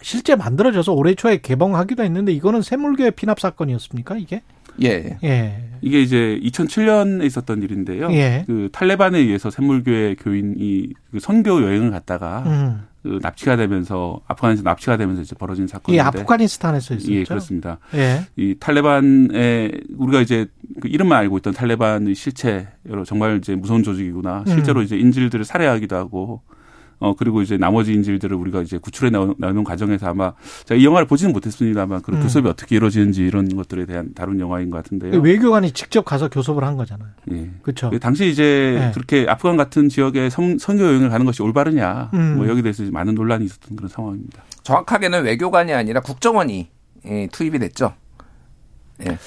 실제 만들어져서 올해 초에 개봉하기도 했는데 이거는 샘물교의 피납 사건이었습니까 이게? 예. 예. 이게 이제 2007년에 있었던 일인데요. 예. 그 탈레반에 의해서 샘물교회 교인이 그 선교 여행을 갔다가 음. 그 납치가 되면서 아프간에서 납치가 되면서 이제 벌어진 사건인데. 예, 아프가니스탄에서 있었죠. 예, 그렇습니다. 예. 이 탈레반의 우리가 이제 그 이름만 알고 있던 탈레반의 실체 여러 정말 이제 무서운 조직이구나. 실제로 음. 이제 인질들을 살해하기도 하고 어 그리고 이제 나머지 인질들을 우리가 이제 구출해 나오는 과정에서 아마 제가 이 영화를 보지는 못했습니다만 그런 음. 교섭이 어떻게 이루어지는지 이런 것들에 대한 다룬 영화인 것 같은데요. 외교관이 직접 가서 교섭을 한 거잖아요. 예. 그렇죠. 당시 이제 네. 그렇게 아프간 같은 지역에 선, 선교 여행을 가는 것이 올바르냐 음. 뭐 여기 대해서 많은 논란이 있었던 그런 상황입니다. 정확하게는 외교관이 아니라 국정원이 예, 투입이 됐죠. 예.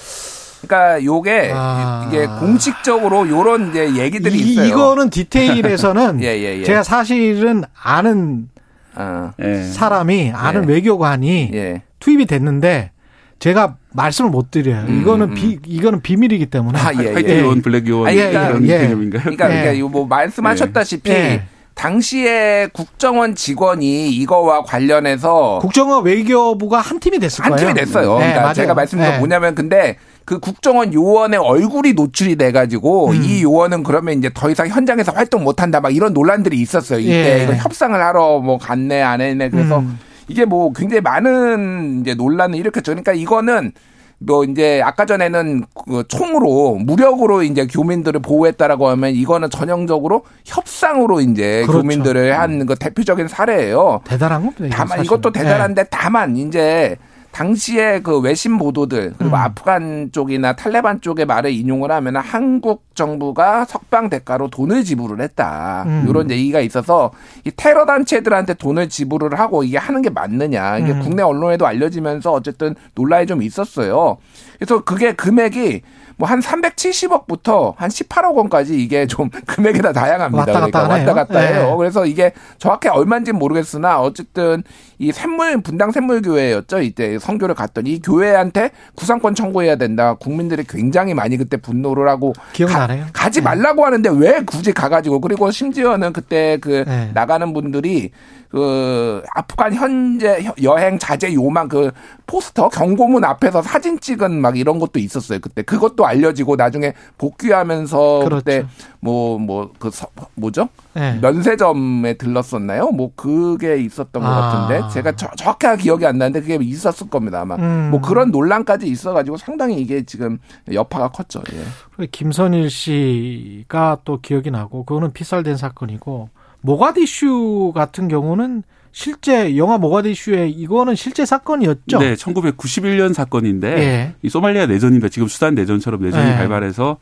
그러니까 요게 아. 이게 공식적으로 요런 이제 얘기들이 이, 있어요. 이거는 디테일에서는 예, 예, 예. 제가 사실은 아는 아. 사람이 아는 예. 외교관이 예. 투입이 됐는데 제가 말씀을 못 드려요. 음, 이거는 음. 비 이거는 비밀이기 때문에. 아, 예, 화이트 요원, 블랙 요원 아, 그러니까, 이런 개념인가요? 그러니까, 그러니까 뭐 말씀하셨다시피 당시에 국정원 직원이 이거와 관련해서 국정원 외교부가 한 팀이 됐을 거예요. 한 팀이 됐어요. 네, 그러니까 맞아요. 제가 말씀드린 네. 뭐냐면 근데 그 국정원 요원의 얼굴이 노출이 돼가지고 음. 이 요원은 그러면 이제 더 이상 현장에서 활동 못한다 막 이런 논란들이 있었어요. 이때 예. 이거 협상을 하러 뭐 갔네 안 했네 그래서 음. 이게 뭐 굉장히 많은 이제 논란을 일으켰죠. 그러니까 이거는 뭐 이제 아까 전에는 그 총으로 무력으로 이제 교민들을 보호했다라고 하면 이거는 전형적으로 협상으로 이제 그렇죠. 교민들을 한 그 대표적인 사례예요. 대단한 겁니다. 다만 사실. 이것도 대단한데 네. 다만 이제 당시에 그 외신 보도들 그리고 음. 아프간 쪽이나 탈레반 쪽의 말을 인용을 하면 한국 정부가 석방 대가로 돈을 지불을 했다 음. 이런 얘기가 있어서 이 테러 단체들한테 돈을 지불을 하고 이게 하는 게 맞느냐 이게 음. 국내 언론에도 알려지면서 어쨌든 논란이 좀 있었어요. 그래서 그게 금액이 뭐 한 370억부터 한 18억 원까지 이게 좀 금액이 다 다양합니다. 왔다 갔다 그러니까 왔다 갔다 해요. 네. 그래서 이게 정확히 얼마인지는 모르겠으나 어쨌든 이 샘물 분당 샘물 교회였죠. 이때 선교를 갔더니 이 교회한테 구상권 청구해야 된다. 국민들이 굉장히 많이 그때 분노를 하고 기억나네요. 가, 지 네. 말라고 하는데 왜 굳이 가가지고 그리고 심지어는 그때 그 네. 나가는 분들이 그 아프간 현재 여행 자제 요망 그 포스터 경고문 앞에서 사진 찍은 막 이런 것도 있었어요. 그때 그것도 알려지고 나중에 복귀하면서 그렇죠. 그때 뭐 뭐 그 뭐죠? 네. 면세점에 들렀었나요? 뭐 그게 있었던 것 아. 같은데 제가 저, 정확하게 기억이 안 나는데 그게 있었을 겁니다 아마. 음. 뭐 그런 논란까지 있어가지고 상당히 이게 지금 여파가 컸죠. 예. 김선일 씨가 또 기억이 나고 그거는 피살된 사건이고 모가디슈 같은 경우는 실제 영화 모가디슈에 이거는 실제 사건이었죠. 네, 1991년 사건인데 예. 이 소말리아 내전입니다. 지금 수단 내전처럼 내전이 예. 발발해서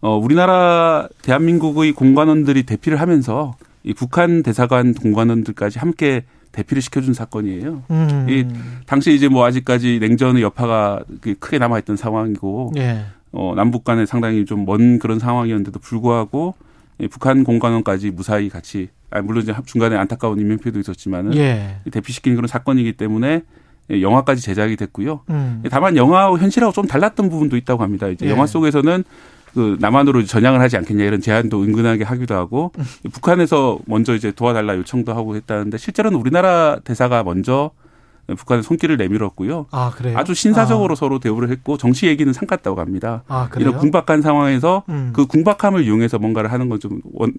어 우리나라 대한민국의 공관원들이 대피를 하면서 이 북한 대사관 공관원들까지 함께 대피를 시켜준 사건이에요. 음. 이 당시 이제 뭐 아직까지 냉전의 여파가 크게 남아있던 상황이고 예. 어 남북 간에 상당히 좀 먼 그런 상황이었는데도 불구하고 북한 공관원까지 무사히 같이 아, 물론 이제 중간에 안타까운 인명피해도 있었지만은 예. 대피시키는 그런 사건이기 때문에 영화까지 제작이 됐고요. 음. 다만 영화와 현실하고 좀 달랐던 부분도 있다고 합니다. 이제 예. 영화 속에서는 그 남한으로 전향을 하지 않겠냐 이런 제안도 은근하게 하기도 하고 음. 북한에서 먼저 이제 도와달라 요청도 하고 했다는데 실제로는 우리나라 대사가 먼저 북한의 손길을 내밀었고요. 아, 그래요? 아주 신사적으로 아. 서로 대우를 했고 정치 얘기는 삼갔다고 합니다. 아, 이런 궁박한 상황에서 음. 그 궁박함을 이용해서 뭔가를 하는 건좀 원,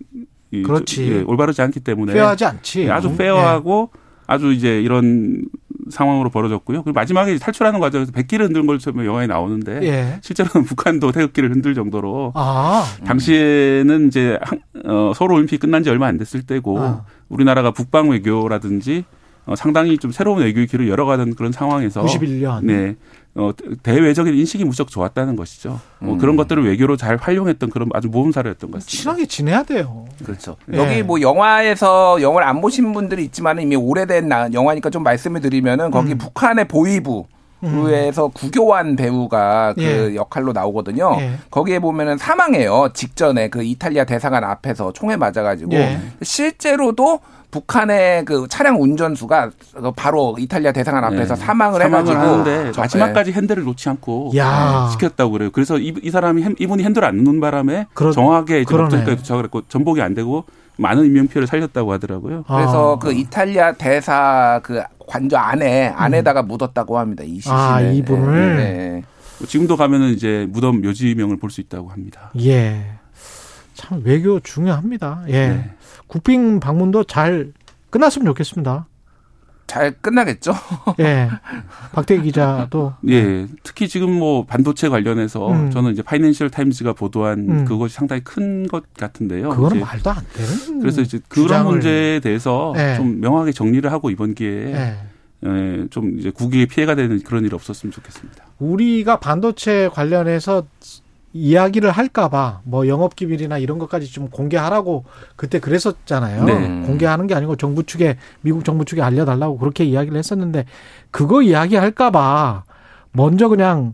그렇지. 예, 올바르지 않기 때문에 페어하지 않지. 예, 아주 페어하고 예. 아주 이제 이런 상황으로 벌어졌고요. 그리고 마지막에 탈출하는 과정에서 백기를 흔든 걸처럼 영화에 나오는데 예. 실제로는 북한도 태극기를 흔들 정도로 아. 당시에는 이제 어, 서울 올림픽 끝난 지 얼마 안 됐을 때고 아. 우리나라가 북방 외교라든지 어, 상당히 좀 새로운 외교의 길을 열어가는 그런 상황에서 91년 네. 어, 대외적인 인식이 무척 좋았다는 것이죠. 뭐 음. 그런 것들을 외교로 잘 활용했던 그런 아주 모범사례였던 것 같습니다. 친하게 지내야 돼요. 그렇죠. 네. 여기 뭐 영화에서 영화를 안 보신 분들이 있지만 이미 오래된 영화니까 좀 말씀을 드리면은 거기 음. 북한의 보위부 그에서 음. 구교환 배우가 그 예. 역할로 나오거든요. 예. 거기에 보면은 사망해요. 직전에 그 이탈리아 대사관 앞에서 총에 맞아가지고 예. 실제로도 북한의 그 차량 운전수가 바로 이탈리아 대사관 앞에서 네. 사망을, 해가지고 하는데 마지막까지 핸들을 놓지 않고 야. 시켰다고 그래요. 그래서 이, 이 사람이 이분이 핸들을 안 놓는 바람에 그러, 정확하게 목적지까지 도착을 했고 전복이 안 되고 많은 인명 피해를 살렸다고 하더라고요. 그래서 아. 그 이탈리아 대사 그 관저 안에 안에다가 음. 묻었다고 합니다. 이 시신을. 아 이분을. 네. 네. 지금도 가면은 이제 무덤 묘지명을 볼 수 있다고 합니다. 예. 참 외교 중요합니다. 예. 네. 국빈 방문도 잘 끝났으면 좋겠습니다. 잘 끝나겠죠. 예. 박대기 기자도. 예. 특히 지금 뭐 반도체 관련해서 음. 저는 이제 파이낸셜 타임즈가 보도한 음. 그것이 상당히 큰 것 같은데요. 그거는 말도 안 되는. 그래서 이제 그런 문제에 대해서 예. 좀 명확하게 정리를 하고 이번 기회에 예. 예, 좀 이제 국익에 피해가 되는 그런 일이 없었으면 좋겠습니다. 우리가 반도체 관련해서 이야기를 할까봐 뭐 영업기밀이나 이런 것까지 좀 공개하라고 그때 그랬었잖아요. 네. 공개하는 게 아니고 정부 측에 미국 정부 측에 알려달라고 그렇게 이야기를 했었는데 그거 이야기할까봐 먼저 그냥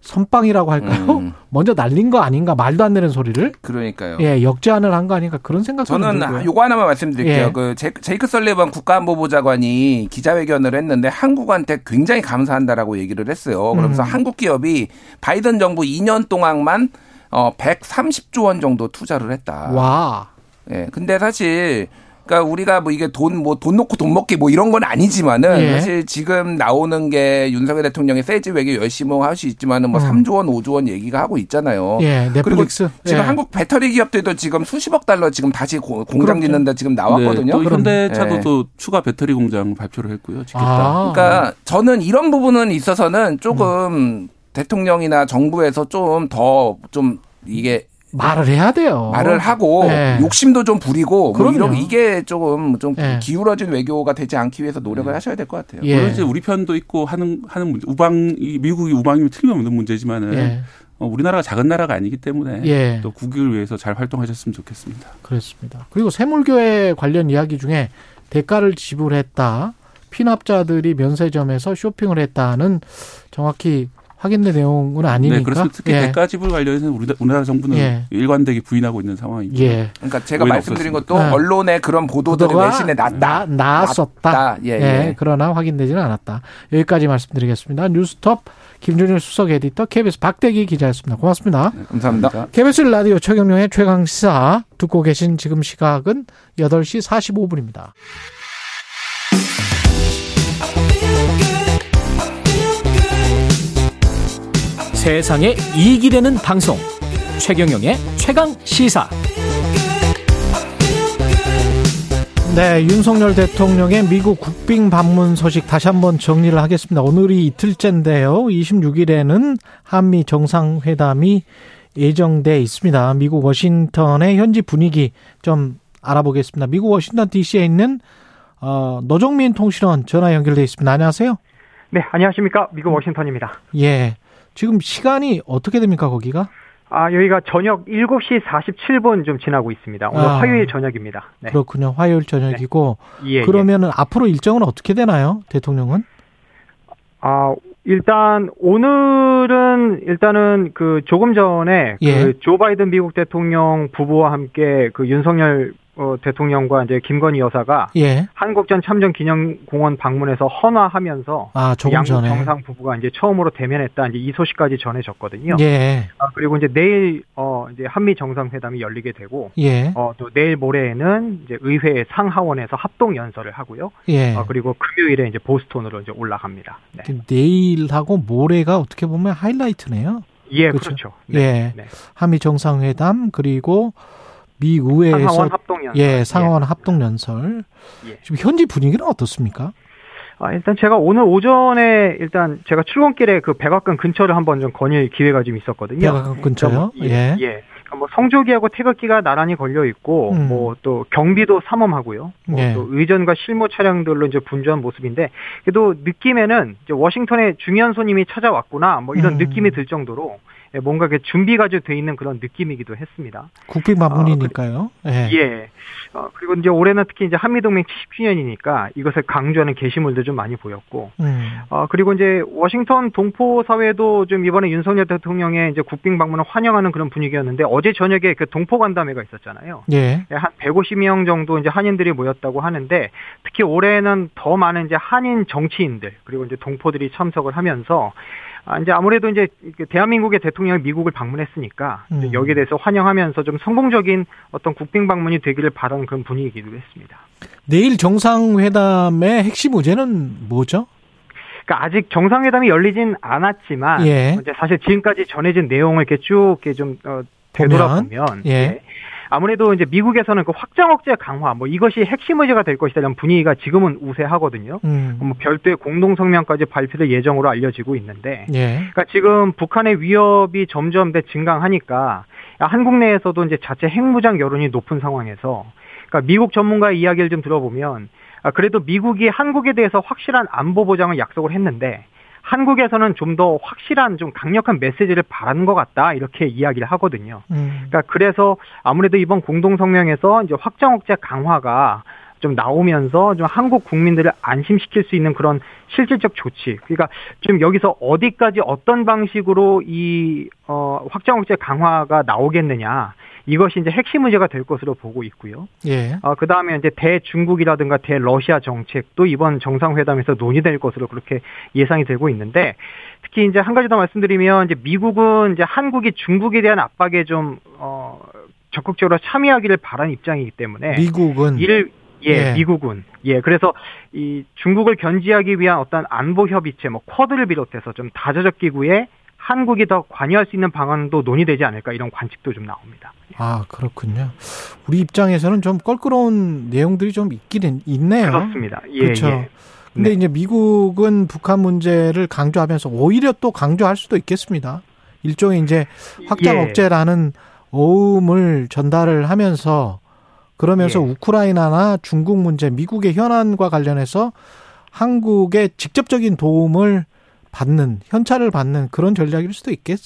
선빵이라고 할까요? 음. 먼저 날린 거 아닌가 말도 안 되는 소리를 그러니까요. 예, 역제안을 한 거 아닌가 그런 생각 저는 들고요. 요거 하나만 말씀드릴게요. 예. 그 제이크 설리번 국가안보보좌관이 기자회견을 했는데 한국한테 굉장히 감사한다라고 얘기를 했어요. 그러면서 음. 한국 기업이 바이든 정부 2년 동안만 어 130조 원 정도 투자를 했다. 와. 예. 근데 사실 그러니까 우리가 뭐 이게 돈 뭐돈 뭐 놓고 돈 먹기 뭐 이런 건 아니지만은 예. 사실 지금 나오는 게 윤석열 대통령이 세지 외교 열심히 할 수 있지만은 뭐 음. 3조 원, 5조 원 얘기가 하고 있잖아요. 예, 넷플릭스. 그리고 지금 예. 한국 배터리 기업들도 지금 수십억 달러 지금 다시 공장 짓는다 지금 나왔거든요. 네, 또 현대차도 예. 또 추가 배터리 공장 발표를 했고요. 짓겠다. 아. 그러니까 저는 이런 부분은 있어서는 조금 음. 대통령이나 정부에서 좀 더좀 좀 이게 말을 해야 돼요. 말을 하고 네. 욕심도 좀 부리고 뭐 이런 이게 조금 좀 네. 기울어진 외교가 되지 않기 위해서 노력을 네. 하셔야 될 것 같아요. 예. 물론 이제 우리 편도 있고 하는 하는 문제, 우방 미국이 우방이면 틀림없는 문제지만은 예. 어, 우리나라가 작은 나라가 아니기 때문에 예. 또 국익을 위해서 잘 활동하셨으면 좋겠습니다. 그렇습니다. 그리고 세물교회 관련 이야기 중에 대가를 지불했다. 피납자들이 면세점에서 쇼핑을 했다는 정확히 확인된 내용은 아니니까. 네, 그래서 특히 예. 대가 지불 관련해서는 우리나라 정부는 예. 일관되게 부인하고 있는 상황입니다. 예. 그러니까 제가 말씀드린 것도 네. 언론에 그런 보도들이 외신에 났다. 나, 왔었다 예, 예, 예. 그러나 확인되지는 않았다. 여기까지 말씀드리겠습니다. 뉴스톱 김준일 수석 에디터 KBS 박대기 기자였습니다. 고맙습니다. 네, 감사합니다. KBS 라디오 최경룡의 최강시사 듣고 계신 지금 시각은 8시 45분입니다. 세상에 이익이 되는 방송 최경영의 최강 시사 네, 윤석열 대통령의 미국 국빈 방문 소식 다시 한번 정리를 하겠습니다. 오늘이 이틀째인데요. 26일에는 한미 정상회담이 예정돼 있습니다. 미국 워싱턴의 현지 분위기 좀 알아보겠습니다. 미국 워싱턴 DC에 있는 어, 노정민 통신원 전화 연결돼 있습니다. 안녕하세요. 네, 안녕하십니까. 미국 워싱턴입니다. 예. 지금 시간이 어떻게 됩니까, 거기가? 아, 여기가 저녁 7시 47분 좀 지나고 있습니다. 오늘 아, 화요일 저녁입니다. 네. 그렇군요. 화요일 저녁이고. 네. 예, 그러면은 예. 앞으로 일정은 어떻게 되나요? 대통령은? 아, 일단 오늘은 일단은 그 조금 전에 그 예. 그조 바이든 미국 대통령 부부와 함께 그 윤석열 어, 대통령과 이제 김건희 여사가 예. 한국전 참전 기념공원 방문해서 헌화하면서 아, 양 정상 부부가 이제 처음으로 대면했다 이제 이 소식까지 전해졌거든요. 예. 아, 그리고 이제 내일 어 이제 한미 정상회담이 열리게 되고 예. 어 또 내일 모레에는 이제 의회 상하원에서 합동 연설을 하고요. 예. 어, 그리고 금요일에 이제 보스톤으로 이제 올라갑니다. 네. 내일하고 모레가 어떻게 보면 하이라이트네요. 예, 그렇죠. 그렇죠. 네. 예. 네. 한미 정상회담 그리고 미 의회에서 상하원 합동 연설. 예, 상하원 예. 합동 연설. 예. 지금 현지 분위기는 어떻습니까? 아, 일단 제가 오늘 오전에 일단 제가 출근길에 그 백악관 근처를 한번 좀 거닐 기회가 좀 있었거든요. 백악관 근처요? 예. 예. 예. 그러니까 뭐 성조기하고 태극기가 나란히 걸려 있고 음. 뭐또 경비도 삼엄하고요. 뭐또 예. 의전과 실무 차량들로 이제 분주한 모습인데 그래도 느낌에는 이제 워싱턴에 중요한 손님이 찾아왔구나 뭐 이런 음. 느낌이 들 정도로 예, 뭔가 준비가 돼 있는 그런 느낌이기도 했습니다. 국빈 방문이니까요. 어, 예. 예. 어, 그리고 이제 올해는 특히 이제 한미동맹 70주년이니까 이것을 강조하는 게시물도 좀 많이 보였고, 음. 어, 그리고 이제 워싱턴 동포 사회도 좀 이번에 윤석열 대통령의 이제 국빈 방문을 환영하는 그런 분위기였는데 어제 저녁에 그 동포 간담회가 있었잖아요. 예. 예한 150명 정도 이제 한인들이 모였다고 하는데 특히 올해는 더 많은 이제 한인 정치인들 그리고 이제 동포들이 참석을 하면서 아, 이제 아무래도 이제 그 대한민국의 대통령이 미국을 방문했으니까 음. 여기에 대해서 환영하면서 좀 성공적인 어떤 국빈 방문이 되기를 바라는 그런 분위기기도 했습니다. 내일 정상회담의 핵심 의제는 뭐죠? 그러니까 아직 정상회담이 열리진 않았지만 예. 이제 사실 지금까지 전해진 내용을 이렇게 쭉 이렇게 좀 어, 되돌아보면 예. 예. 아무래도 이제 미국에서는 그 확장 억제 강화 뭐 이것이 핵심 의제가 될 것이다 이런 분위기가 지금은 우세하거든요. 음. 뭐 별도의 공동 성명까지 발표될 예정으로 알려지고 있는데, 예. 그러니까 지금 북한의 위협이 점점 더 증강하니까 한국 내에서도 이제 자체 핵무장 여론이 높은 상황에서, 그러니까 미국 전문가의 이야기를 좀 들어보면, 아, 그래도 미국이 한국에 대해서 확실한 안보 보장을 약속을 했는데. 한국에서는 좀 더 확실한 좀 강력한 메시지를 바라는 것 같다 이렇게 이야기를 하거든요. 음. 그러니까 그래서 아무래도 이번 공동 성명에서 이제 확장 억제 강화가 좀 나오면서 좀 한국 국민들을 안심시킬 수 있는 그런 실질적 조치. 그러니까 지금 여기서 어디까지 어떤 방식으로 이 어, 확장 억제 강화가 나오겠느냐. 이것이 이제 핵심 문제가 될 것으로 보고 있고요. 예. 어, 그 다음에 이제 대중국이라든가 대러시아 정책도 이번 정상회담에서 논의될 것으로 그렇게 예상이 되고 있는데 특히 이제 한 가지 더 말씀드리면 이제 미국은 이제 한국이 중국에 대한 압박에 좀, 어, 적극적으로 참여하기를 바라는 입장이기 때문에 미국은 이를 예, 예, 미국은 예 그래서 이 중국을 견제하기 위한 어떤 안보 협의체 뭐 쿼드를 비롯해서 좀 다자적 기구에 한국이 더 관여할 수 있는 방안도 논의되지 않을까 이런 관측도 좀 나옵니다. 아 그렇군요. 우리 입장에서는 좀 껄끄러운 내용들이 좀 있기는 있네요. 그렇습니다. 예, 그렇죠. 예. 근데 네. 이제 미국은 북한 문제를 강조하면서 오히려 또 강조할 수도 있겠습니다. 일종의 이제 확장 예. 억제라는 오음을 전달을 하면서 그러면서 예. 우크라이나나 중국 문제, 미국의 현안과 관련해서 한국의 직접적인 도움을 받는 현찰을 받는 그런 전략일 수도 있겠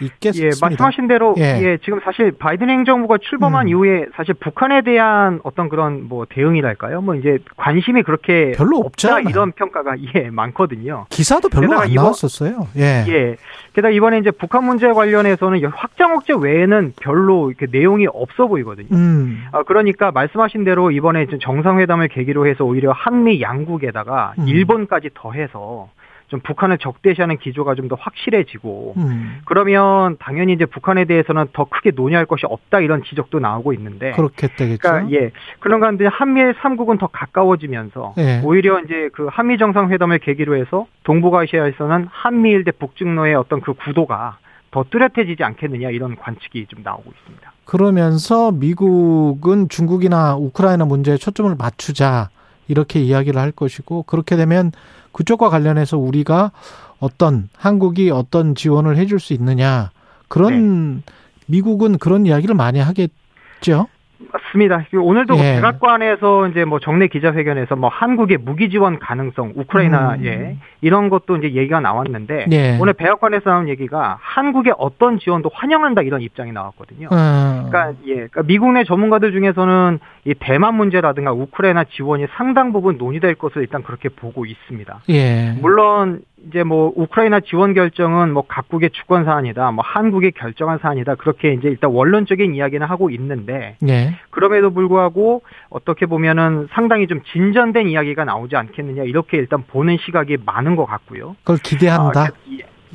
있겠습니다. 예, 말씀하신 대로 예. 예. 지금 사실 바이든 행정부가 출범한 음. 이후에 사실 북한에 대한 어떤 그런 뭐 대응이랄까요? 뭐 이제 관심이 그렇게 별로 없다 이런 평가가 예 많거든요. 기사도 별로 안 이번, 나왔었어요. 예. 예. 게다가 이번에 이제 북한 문제 관련해서는 확장 억제 외에는 별로 이렇게 내용이 없어 보이거든요. 음. 아, 그러니까 말씀하신 대로 이번에 정상회담을 계기로 해서 오히려 한미 양국에다가 음. 일본까지 더해서 좀 북한을 적대시하는 기조가 좀 더 확실해지고 음. 그러면 당연히 이제 북한에 대해서는 더 크게 논의할 것이 없다 이런 지적도 나오고 있는데 그렇겠다겠죠. 그러니까 예 그런 가운데 한미일 3국은 더 가까워지면서 예. 오히려 이제 그 한미 정상회담을 계기로 해서 동북아시아에서는 한미일 대 북중로의 어떤 그 구도가 더 뚜렷해지지 않겠느냐 이런 관측이 좀 나오고 있습니다. 그러면서 미국은 중국이나 우크라이나 문제에 초점을 맞추자 이렇게 이야기를 할 것이고 그렇게 되면 그쪽과 관련해서 우리가 어떤 한국이 어떤 지원을 해줄 수 있느냐 그런 네. 미국은 그런 이야기를 많이 하겠죠. 맞습니다. 오늘도 예. 백악관에서 이제 뭐 정례 기자회견에서 뭐 한국의 무기 지원 가능성, 우크라이나에 음. 예, 이런 것도 이제 얘기가 나왔는데 예. 오늘 백악관에서 나온 얘기가 한국의 어떤 지원도 환영한다 이런 입장이 나왔거든요. 음. 그러니까 예, 그러니까 미국 내 전문가들 중에서는 이 대만 문제라든가 우크라이나 지원이 상당 부분 논의될 것을 일단 그렇게 보고 있습니다. 예. 물론 이제 뭐 우크라이나 지원 결정은 뭐 각국의 주권 사안이다, 뭐 한국이 결정한 사안이다 그렇게 이제 일단 원론적인 이야기는 하고 있는데 네. 그럼에도 불구하고 어떻게 보면은 상당히 좀 진전된 이야기가 나오지 않겠느냐 이렇게 일단 보는 시각이 많은 것 같고요. 그걸 기대한다. 아,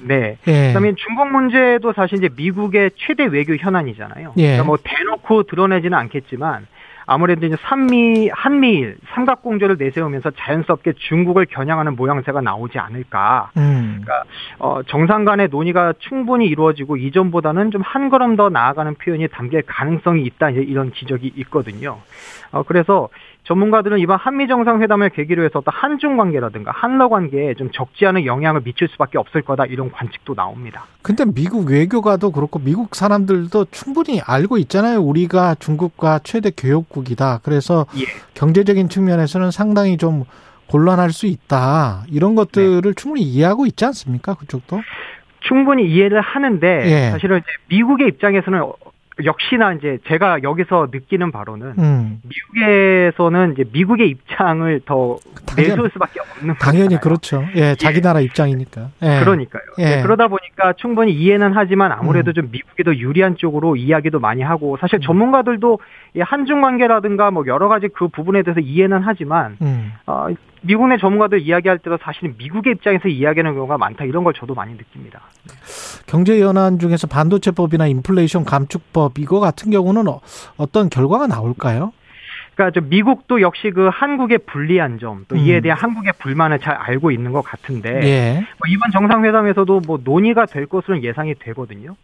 네. 예. 그다음에 중국 문제도 사실 이제 미국의 최대 외교 현안이잖아요. 예. 그러니까 뭐 대놓고 드러내지는 않겠지만 아무래도 이제 한미 한미일 삼각 공조를 내세우면서 자연스럽게 중국을 겨냥하는 모양새가 나오지 않을까. 음. 그러니까 어, 정상 간의 논의가 충분히 이루어지고 이전보다는 좀 한 걸음 더 나아가는 표현이 담길 가능성이 있다 이런 지적이 있거든요. 어, 그래서 전문가들은 이번 한미 정상회담을 계기로 해서 어떤 한중 관계라든가 한러 관계에 좀 적지 않은 영향을 미칠 수밖에 없을 거다 이런 관측도 나옵니다. 근데 미국 외교가도 그렇고 미국 사람들도 충분히 알고 있잖아요. 우리가 중국과 최대 교역국이다. 그래서 예. 경제적인 측면에서는 상당히 좀 곤란할 수 있다. 이런 것들을 네. 충분히 이해하고 있지 않습니까? 그쪽도? 충분히 이해를 하는데 예. 사실은 미국의 입장에서는 역시나 이제 제가 여기서 느끼는 바로는 음. 미국에서는 이제 미국의 입장을 더 당연, 내세울 수밖에 없는 당연히 거잖아요. 그렇죠. 예, 자기 예. 나라 입장이니까. 예. 그러니까요. 예. 네, 그러다 보니까 충분히 이해는 하지만 아무래도 음. 좀 미국이 더 유리한 쪽으로 이야기도 많이 하고 사실 음. 전문가들도 한중 관계라든가 뭐 여러 가지 그 부분에 대해서 이해는 하지만 음. 어, 미국 내 전문가들 이야기할 때도 사실은 미국의 입장에서 이야기하는 경우가 많다 이런 걸 저도 많이 느낍니다. 경제 연안 중에서 반도체법이나 인플레이션 감축법 이거 같은 경우는 어, 어떤 결과가 나올까요? 그러니까 좀 미국도 역시 그 한국의 불리한 점, 또 이에 음. 대한 한국의 불만을 잘 알고 있는 것 같은데 예. 뭐 이번 정상회담에서도 뭐 논의가 될 것으로는 예상이 되거든요.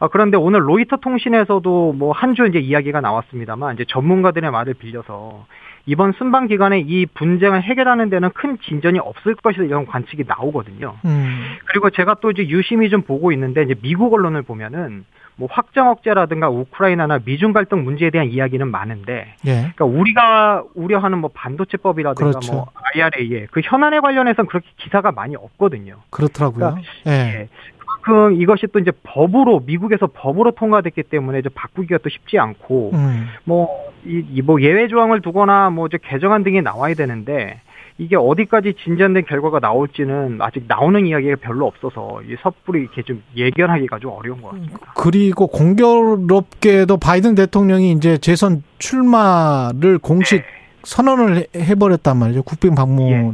아, 그런데 오늘 로이터 통신에서도 뭐한주 이제 이야기가 나왔습니다만 이제 전문가들의 말을 빌려서 이번 순방 기간에 이 분쟁을 해결하는 데는 큰 진전이 없을 것이다 이런 관측이 나오거든요. 음. 그리고 제가 또 이제 유심히 좀 보고 있는데 이제 미국 언론을 보면은 뭐 확장 억제라든가 우크라이나나 미중 갈등 문제에 대한 이야기는 많은데, 예. 그러니까 우리가 우려하는 뭐 반도체법이라든가 그렇죠. 뭐 IRA 그 현안에 관련해서는 그렇게 기사가 많이 없거든요. 그렇더라고요. 그러니까 예. 예. 그만큼 이것이 또 이제 법으로 미국에서 법으로 통과됐기 때문에 이제 바꾸기가 또 쉽지 않고 음. 뭐이 뭐 예외 조항을 두거나 뭐 이제 개정안 등이 나와야 되는데 이게 어디까지 진전된 결과가 나올지는 아직 나오는 이야기가 별로 없어서 이 섣불리 이렇게 좀 예견하기가 좀 어려운 것 같습니다. 그리고 공교롭게도 바이든 대통령이 이제 재선 출마를 공식 네. 선언을 해버렸단 말이죠. 국빈 방문. 예.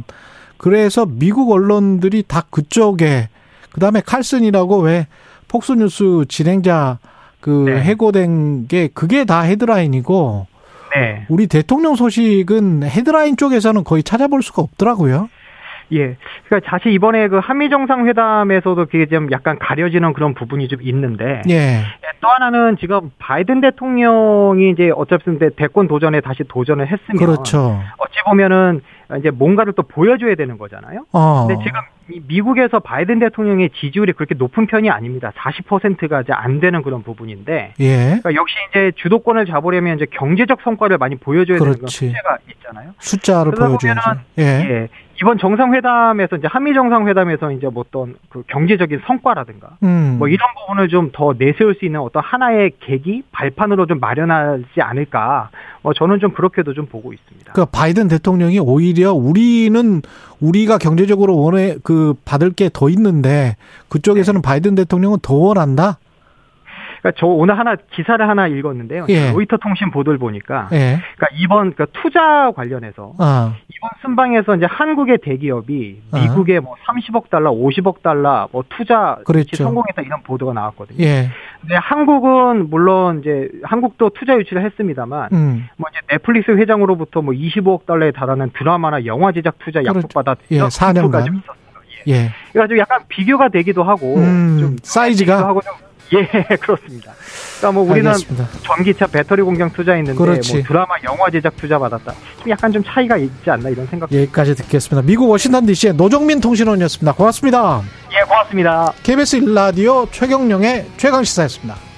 그래서 미국 언론들이 다 그쪽에 그다음에 칼슨이라고 왜 폭스뉴스 진행자 그 네. 해고된 게 그게 다 헤드라인이고 네. 우리 대통령 소식은 헤드라인 쪽에서는 거의 찾아볼 수가 없더라고요. 예. 그러니까 사실 이번에 그 한미 정상회담에서도 그게 좀 약간 가려지는 그런 부분이 좀 있는데. 예. 예또 하나는 지금 바이든 대통령이 이제 어차피 대권 도전에 다시 도전을 했으면. 그렇죠. 어찌 보면은 이제 뭔가를 또 보여줘야 되는 거잖아요. 어. 근데 지금 미국에서 바이든 대통령의 지지율이 그렇게 높은 편이 아닙니다. 40%가 이제 안 되는 그런 부분인데. 예. 그러니까 역시 이제 주도권을 잡으려면 이제 경제적 성과를 많이 보여줘야 그렇지. 되는 숫자가 있잖아요. 숫자를 보여줘야죠. 예. 예. 이번 정상회담에서 이제 한미 정상회담에서 이제 뭐 어떤 그 경제적인 성과라든가 음. 뭐 이런 부분을 좀 더 내세울 수 있는 어떤 하나의 계기 발판으로 좀 마련하지 않을까. 뭐 저는 좀 그렇게도 좀 보고 있습니다. 그 바이든 대통령이 오히려 우리는 우리가 경제적으로 원해 그 받을 게 더 있는데 그쪽에서는 네. 바이든 대통령은 더 원한다. 그러니까 저 오늘 하나 기사를 하나 읽었는데요. 예. 로이터 통신 보도를 보니까 예. 그러니까 이번 그러니까 투자 관련해서 아. 이번 순방에서 이제 한국의 대기업이 아. 미국에 뭐 30억 달러, 50억 달러 뭐 투자 그렇죠. 성공했다 이런 보도가 나왔거든요. 예. 근데 한국은 물론 이제 한국도 투자 유치를 했습니다만 음. 뭐 이제 넷플릭스 회장으로부터 뭐 25억 달러에 달하는 드라마나 영화 제작 투자 그렇죠. 약속받았 예, 4년간. 예. 그래가지고 약간 비교가 되기도 하고 음, 좀 사이즈가 하고 좀 예, 그렇습니다. 그러니까 뭐 우리는 알겠습니다. 전기차 배터리 공장 투자했는데 뭐 드라마 영화 제작 투자 받았다. 좀 약간 좀 차이가 있지 않나 이런 생각. 여기까지 듣겠습니다. 미국 워싱턴 DC의 노정민 통신원이었습니다. 고맙습니다. 예, 고맙습니다. KBS 일라디오 최경령의 최강 시사였습니다.